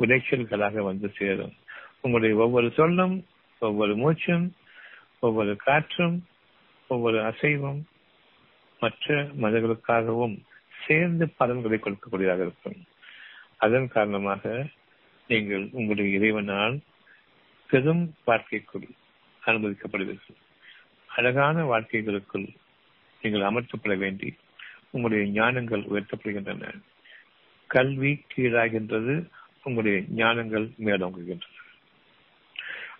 விளைச்சல்களாக வந்து சேரும். உங்களுடைய ஒவ்வொரு சொல்லும் ஒவ்வொரு மூச்சும் ஒவ்வொரு காற்றும் ஒவ்வொரு அசைவும் மற்ற மனிதர்களுக்காகவும் சேர்ந்து பலன்களை கொடுக்கக்கூடியதாக இருக்கும். அதன் காரணமாக நீங்கள் உங்களுடைய இறைவனால் பெரும் வாழ்க்கைக்குள் அனுமதிக்கப்படுவீர்கள். அழகான வாழ்க்கைகளுக்குள் நீங்கள் அமர்த்தப்பட வேண்டி உங்களுடைய ஞானங்கள் உயர்த்தப்படுகின்றன. கல்வி கீழாகின்றது உங்களுடைய ஞானங்கள் மேலோங்குகின்றன.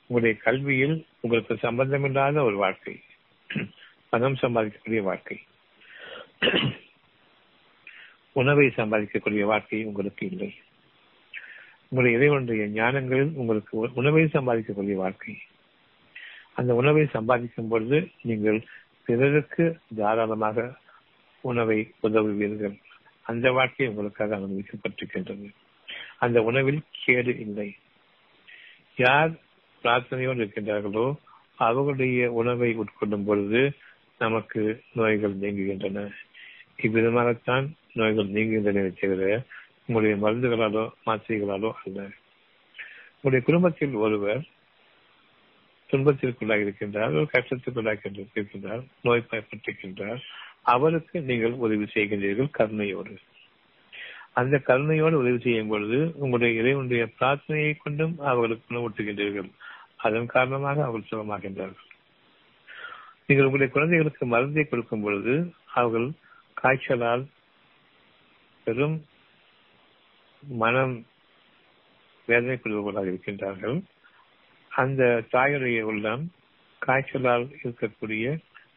உங்களுடைய கல்வியில் உங்களுக்கு சம்பந்தமில்லாத ஒரு வாழ்க்கை பணம் சம்பாதிக்கக்கூடிய வாழ்க்கை உணவை சம்பாதிக்கக்கூடிய வாழ்க்கை உங்களுக்கு இல்லை. உங்களுடைய இறைவனுடைய ஞானங்களில் உங்களுக்கு உணவை சம்பாதிக்கக்கூடிய வாழ்க்கை. அந்த உணவை சம்பாதிக்கும் பொழுது நீங்கள் பிறருக்கு தாராளமாக உணவை உதவுவீர்கள். அந்த வாழ்க்கை உங்களுக்காக அனுமதிக்கப்பட்டிருக்கின்றது அந்த உணவில் கேடு இல்லை. யார் பிரார்த்தனையோடு இருக்கின்றார்களோ அவர்களுடைய உணவை உட்கொள்ளும் பொழுது நமக்கு நோய்கள் நீங்குகின்றன. இவ்விதமாகத்தான் நோய்கள் நீங்குகின்றன தவிர உங்களுடைய மருந்துகளாலோ மாத்திரைகளாலோ அல்ல. உங்களுடைய குடும்பத்தில் ஒருவர் துன்பத்திற்குள்ளாக இருக்கின்றார் ஒரு கஷ்டத்திற்குள்ளாக இருக்கின்றார் நோய் பயப்பட்டிருக்கின்றார் அவருக்கு நீங்கள் உதவி செய்கின்றீர்கள் கருணையோடு. அந்த கருணையோடு உதவி செய்யும் பொழுது உங்களுடைய இறைவனுடைய பிரார்த்தனையை கொண்டும் அவர்களுக்கு உணவூட்டுகின்றீர்கள் அதன் காரணமாக அவர்கள் சுகமாகின்றார்கள். நீங்கள் உங்களுடைய குழந்தைகளுக்கு மருந்தை கொடுக்கும் பொழுது அவர்கள் காய்ச்சலால் பெரும் மனம் வேதனைக்குரியவர்களாக இருக்கின்றார்கள். அந்த தாயுடைய உள்ளம் காய்ச்சலால் இருக்கக்கூடிய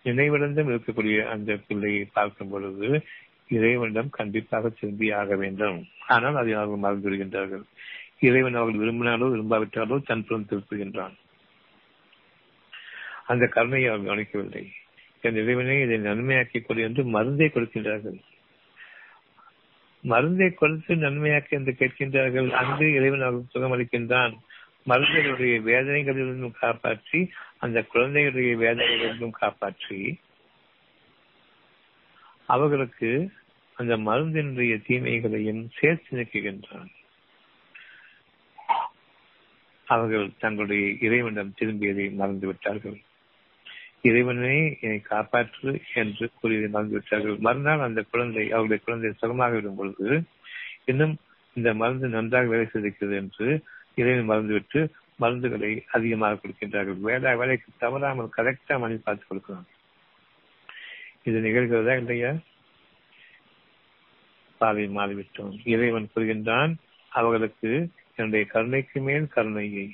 நினைவிழந்தும் இருக்கக்கூடிய அந்த பிள்ளையை பார்க்கும் பொழுது இறைவனிடம் கண்டிப்பாக திரும்பி ஆக வேண்டும். ஆனால் அதை அவர்கள் மறந்து விடுகின்றார்கள். இறைவன் அவர்கள் விரும்பினாலோ விரும்பாவிட்டாலோ தன் புறம் திருப்புகின்றான். அந்த கருணையை அவர் கவனிக்கவில்லை. என் இறைவனை இதை நன்மையாக்கிக் கொடு என்று மருந்தை கொடுக்கின்றார்கள். மருந்தை கொடுத்து நன்மையாக்க என்று கேட்கின்றார்கள். அங்கு இறைவன் அவர்கள் சுகமளிக்கின்றான் மருந்தைகளுடைய வேதனைகளிலிருந்தும் காப்பாற்றி அந்த குழந்தைகளுடைய வேதனைகளிலிருந்தும் காப்பாற்றி அவர்களுக்கு அந்த மருந்தினுடைய தீமைகளையும் சேர்த்து நீக்குகின்றான் அவர்கள் தங்களுடைய இறைவனிடம் திரும்பியதை மறந்துவிட்டார்கள். இறைவனே என்னை காப்பாற்று என்று கூறியதை மறந்துவிட்டார்கள். மறுநாள் அந்த குழந்தை அவருடைய குழந்தை சுகமாக விடும் பொழுது இன்னும் இந்த மருந்து நன்றாக வேலை செய்திருக்கிறது என்று இறைவன் மறந்துவிட்டு மருந்துகளை அதிகமாக கொடுக்கின்றார்கள். வேலை வேலைக்கு தவறாமல் கரெக்டா மணி பார்த்து கொடுக்கிறாங்க இது நிகழ்கிறதா இல்லையா? பாதை மாறிவிட்டோம். இறைவன் கூறுகின்றான் அவர்களுக்கு என்னுடைய கருணைக்கு மேல் கருணையை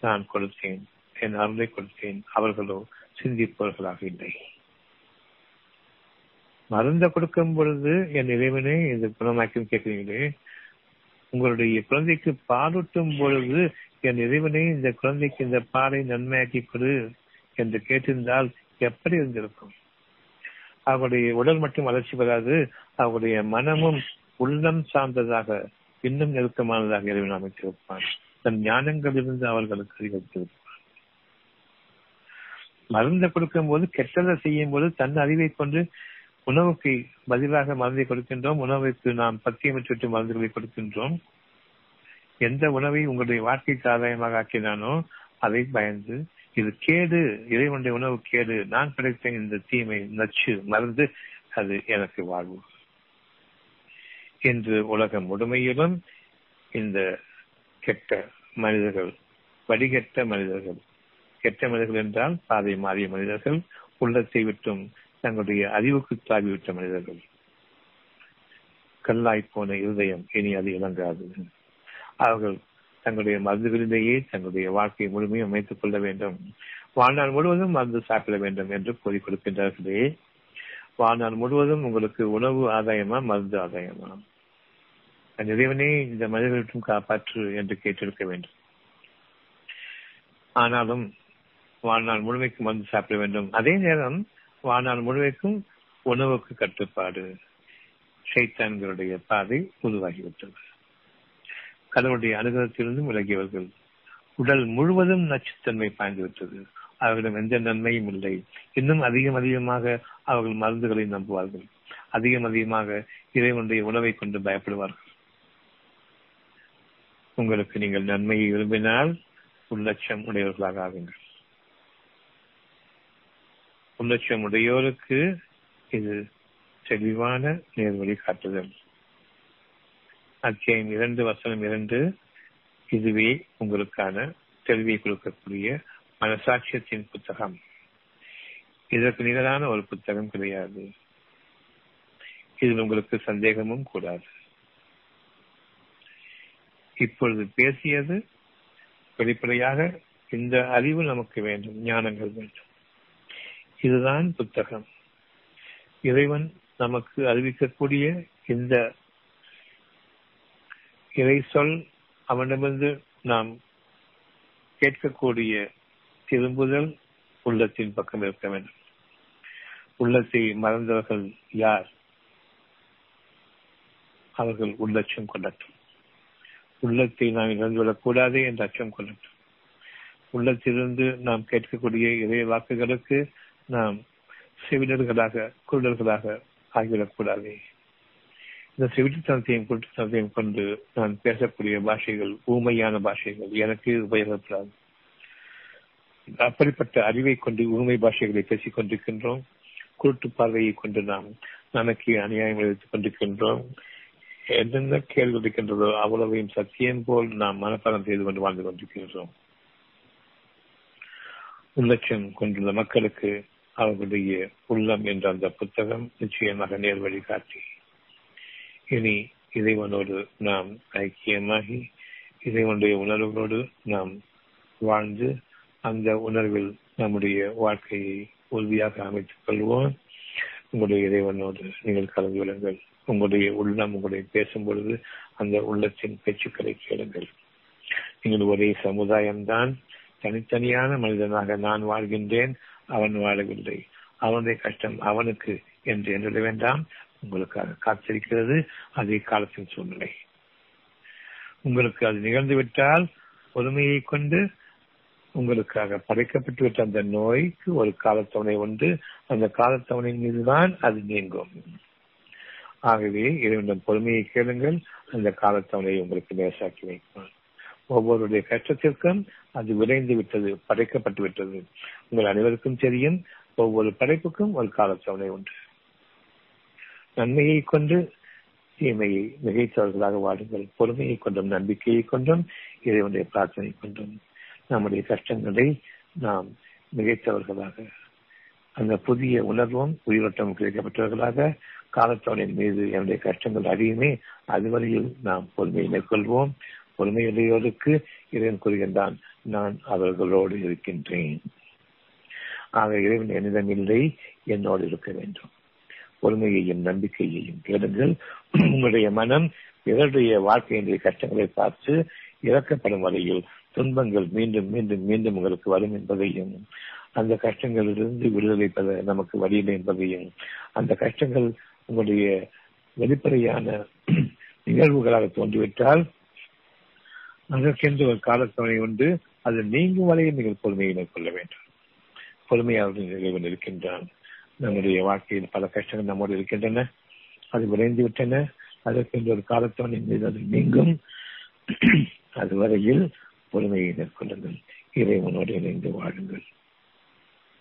நான் கொடுத்தேன். என் அருளை கொடுத்தேன். அவர்களோ சிந்திப்பவர்களாக இல்லை. மருந்த கொடுக்கும் பொழுது என் இறைவனே இந்த குணமாக்கி கேட்கிறீங்களே உங்களுடைய குழந்தைக்கு பாலூட்டும் பொழுது என் இறைவனே இந்த குழந்தைக்கு இந்த பாலை நன்மையாக்கி கொடு என்று கேட்டிருந்தால் எப்படி இருந்திருக்கும்? அவருடைய உடல் மட்டும் வளர்ச்சி பெறாது அவருடைய மனமும் உள்ளம் சார்ந்ததாக இன்னும் நெருக்கமானதாக இறைவன் அமைத்திருப்பான். தன் ஞானங்களிலிருந்து அவர்களுக்கு அதிகரித்திருப்பான் மருந்தை கொடுக்கும் போது கெட்டதை செய்யும் போது தன் அறிவை கொண்டு உணவுக்கு பதிலாக மருந்தை கொடுக்கின்றோம். உணவுக்கு நாம் பத்தியமிட்டு மருந்துகளை கொடுக்கின்றோம். எந்த உணவை உங்களுடைய வாழ்க்கைக்கு ஆதாயமாக ஆக்கினானோ அதை பயந்து இது கேடு இறைவனுடைய உணவு கேடு. நான் கிடைத்த இந்த தீமை நச்சு மறந்து அது எனக்கு வாழ்வு. இன்று உலகம் முழுமையிலும் இந்த கெட்ட மனிதர்கள் வடிகெட்ட மனிதர்கள் கெட்ட மனிதர்கள் என்றால் பாதை மாறிய மனிதர்கள் உள்ளத்தை விட்டும் தங்களுடைய அறிவுக்கு தாவிவிட்ட மனிதர்கள். கல்லாய் போன இருதயம் இனி அது இணங்காது. அவர்கள் தங்களுடைய மருந்துகளிலேயே தங்களுடைய வாழ்க்கையை முழுமையும் அமைத்துக் கொள்ள வேண்டும். வாழ்நாள் முழுவதும் மருந்து சாப்பிட வேண்டும் என்று கூறி கொடுக்கின்றார்களே வாழ்நாள் முழுவதும் உங்களுக்கு உணவு ஆதாயமா மருந்து ஆதாயமா? இறைவனே இந்த மனிதர்களுக்கும் காப்பாற்று என்று கேட்டிருக்க வேண்டும். ஆனாலும் வாழ்நாள் முழுமைக்கு மருந்து சாப்பிட வேண்டும். அதே நேரம் வாழ்நாள் முழுமைக்கும் உணவுக்கு கட்டுப்பாடு. சைத்தான்களுடைய பாதை உருவாகிவிட்டது. கடவுளுடைய அனுகிரகத்திலிருந்தும் விலகியவர்கள். உடல் முழுவதும் நச்சுத்தன்மை பாய்ந்துவிட்டது. அவர்களிடம் எந்த நன்மையும் இல்லை. இன்னும் அதிகம் அதிகமாக அவர்கள் மருந்துகளை நம்புவார்கள். அதிகம் அதிகமாக இறைவனுடைய உணவை கொண்டு பயப்படுவார்கள். உங்களுக்கு நீங்கள் நன்மையை விரும்பினால் உள்ளட்சம் உடையவர்களாக ஆகுங்கள். உள்ளட்சம் உடையோருக்கு இது தெளிவான நேர்வழி காட்டுதல். அத்தியாயம் இரண்டு வசனம் இரண்டு. இதுவே உங்களுக்கான தெளிவை கொடுக்கக்கூடிய மனசாட்சியத்தின் புத்தகம். இதற்கு நிகரான ஒரு புத்தகம் கிடையாது. இதில் உங்களுக்கு சந்தேகமும் கூடாது. இப்பொழுது பேசியது வெளிப்படையாக இந்த அறிவு நமக்கு வேண்டும் ஞானங்கள் வேண்டும். இதுதான் புத்தகம். இறைவன் நமக்கு அறிவிக்கக்கூடிய இந்த இறை சொல் அவனிடமிருந்து நாம் கேட்கக்கூடிய திரும்புதல் உள்ளத்தின் பக்கம் இருக்க வேண்டும். உள்ளத்தை மறந்தவர்கள் யார்? அவர்கள் உள்ளட்சம் கொள்ளட்டும். உள்ளத்தை நாம் இழந்துவிடக் கூடாது என்ற அச்சம் கொள்ளட்டும். உள்ளத்திலிருந்து நாம் கேட்கக்கூடிய இறை வாக்குகளுக்கு நாம் செவிடர்களாக குருடர்களாக ஆகிவிடக்கூடாது. இந்த செவிட்டுத்தனத்தையும் குருட்டுத்தனத்தையும் கொண்டு நான் பேசக்கூடிய பாஷைகள் ஊமையான பாஷைகள் எனக்கு உபயோகப்படாது. அப்படிப்பட்ட அறிவை கொண்டு ஊமை பாஷைகளை பேசிக் கொண்டிருக்கின்றோம். குருட்டு பார்வையை கொண்டு நாம் நமக்கு அநியாயம் விளைவித்துக் கொண்டிருக்கின்றோம். என்னென்ன கேள்வி இருக்கின்றதோ அவ்வளவையும் சத்தியம் போல் நாம் மனப்பாடம் செய்து கொண்டு வாழ்ந்து கொண்டிருக்கின்றோம். உள்ளட்சம் கொண்டுள்ள மக்களுக்கு அவர்களுடைய உள்ளம் என்ற அந்த புத்தகம் நிச்சயமாக நேர் வழிகாட்டி இனி இறைவனோடு நாம் ஐக்கியமாகி இறைவனுடைய உணர்வுகளோடு நாம் வாழ்ந்து அந்த உணர்வில் நம்முடைய வாழ்க்கையை உறுதியாக அமைத்துக் கொள்வோம். உங்களுடைய இறைவனோடு நீங்கள் கலந்து விடுங்கள் உங்களுடைய உள்ளம் உங்களுடைய பேசும் பொழுது அந்த உள்ளத்தின் பேச்சுக்களை கேளுங்கள். நீங்கள் ஒரே சமுதாயம்தான். தனித்தனியான மனிதனாக நான் வாழ்கின்றேன் அவன் வாழவில்லை. அவனுடைய கஷ்டம் அவனுக்கு என்று எண்ணிட வேண்டாம். உங்களுக்காக காத்திருக்கிறது அதே காலத்தின் சூழ்நிலை. உங்களுக்கு அது நிகழ்ந்து விட்டால் பொறுமையை கொண்டு உங்களுக்காக படைக்கப்பட்டு விட்ட அந்த நோய்க்கு ஒரு காலத்தவணை உண்டு. அந்த காலத்தவணை மீதுதான் அது நீங்கும். ஆகவே இறைவனிடம் பொறுமையை கேளுங்கள். அந்த காலத்தவணையை உங்களுக்கு நேசாக்கி வைக்கும் ஒவ்வொருடைய கஷ்டத்திற்கும் அது விரைந்து விட்டது படைக்கப்பட்டு விட்டது. உங்கள் அனைவருக்கும் தெரியும் ஒவ்வொரு படைப்புக்கும் ஒரு காலத்தவணை உண்டு. நன்மையை கொண்டு தீமையை மிகைத்தவர்களாக வாடுங்கள் பொறுமையை கொண்டும் நம்பிக்கையை கொண்டும் இறைவனுடைய பிரார்த்தனை கொண்டும். நம்முடைய கஷ்டங்களை நாம் மிகைத்தவர்களாக அந்த புதிய உணர்வும் உயிரோட்டம் கிடைக்கப்பட்டவர்களாக காலத்தவனின் மீது என்னுடைய கஷ்டங்கள் அறியுமே அதுவரையில் நாம் பொறுமையை மேற்கொள்வோம். பொறுமையுடையோருக்கு இறைவன் கூறுகின்றான் நான் அவர்களோடு இருக்கின்றேன். ஆக இறைவன் என்னிடம் இல்லை என்னோடு இருக்க வேண்டும். பொறுமையையும் நம்பிக்கையையும் கேளுங்கள் உங்களுடைய மனம் பிறருடைய வாழ்க்கையினுடைய கஷ்டங்களை பார்த்து இறக்கப்படும் வரையில் துன்பங்கள் மீண்டும் மீண்டும் மீண்டும் உங்களுக்கு வரும் என்பதையும் அந்த கஷ்டங்களிலிருந்து விடுதலை பெற நமக்கு வழியில்லை என்பதையும் அந்த கஷ்டங்கள் உங்களுடைய வெளிப்படையான நிகழ்வுகளாக தோன்றிவிட்டால் அதற்கென்று ஒரு காலத்தவணை உண்டு. அது நீங்கும் வரையில் நீங்கள் பொறுமையை மேற்கொள்ள வேண்டும். பொறுமையாளர்கள் இறைவன் இருக்கின்றான் நம்முடைய வாழ்க்கையில் பல கஷ்டங்கள் நம்மோடு இருக்கின்றன. அது விளைந்து விட்டன. அதற்கென்று ஒரு காலத்தோடு மீது அது நீங்கும். அதுவரையில் பொறுமையை மேற்கொள்ளுங்கள். இறைவனோடு இணைந்து வாழுங்கள்.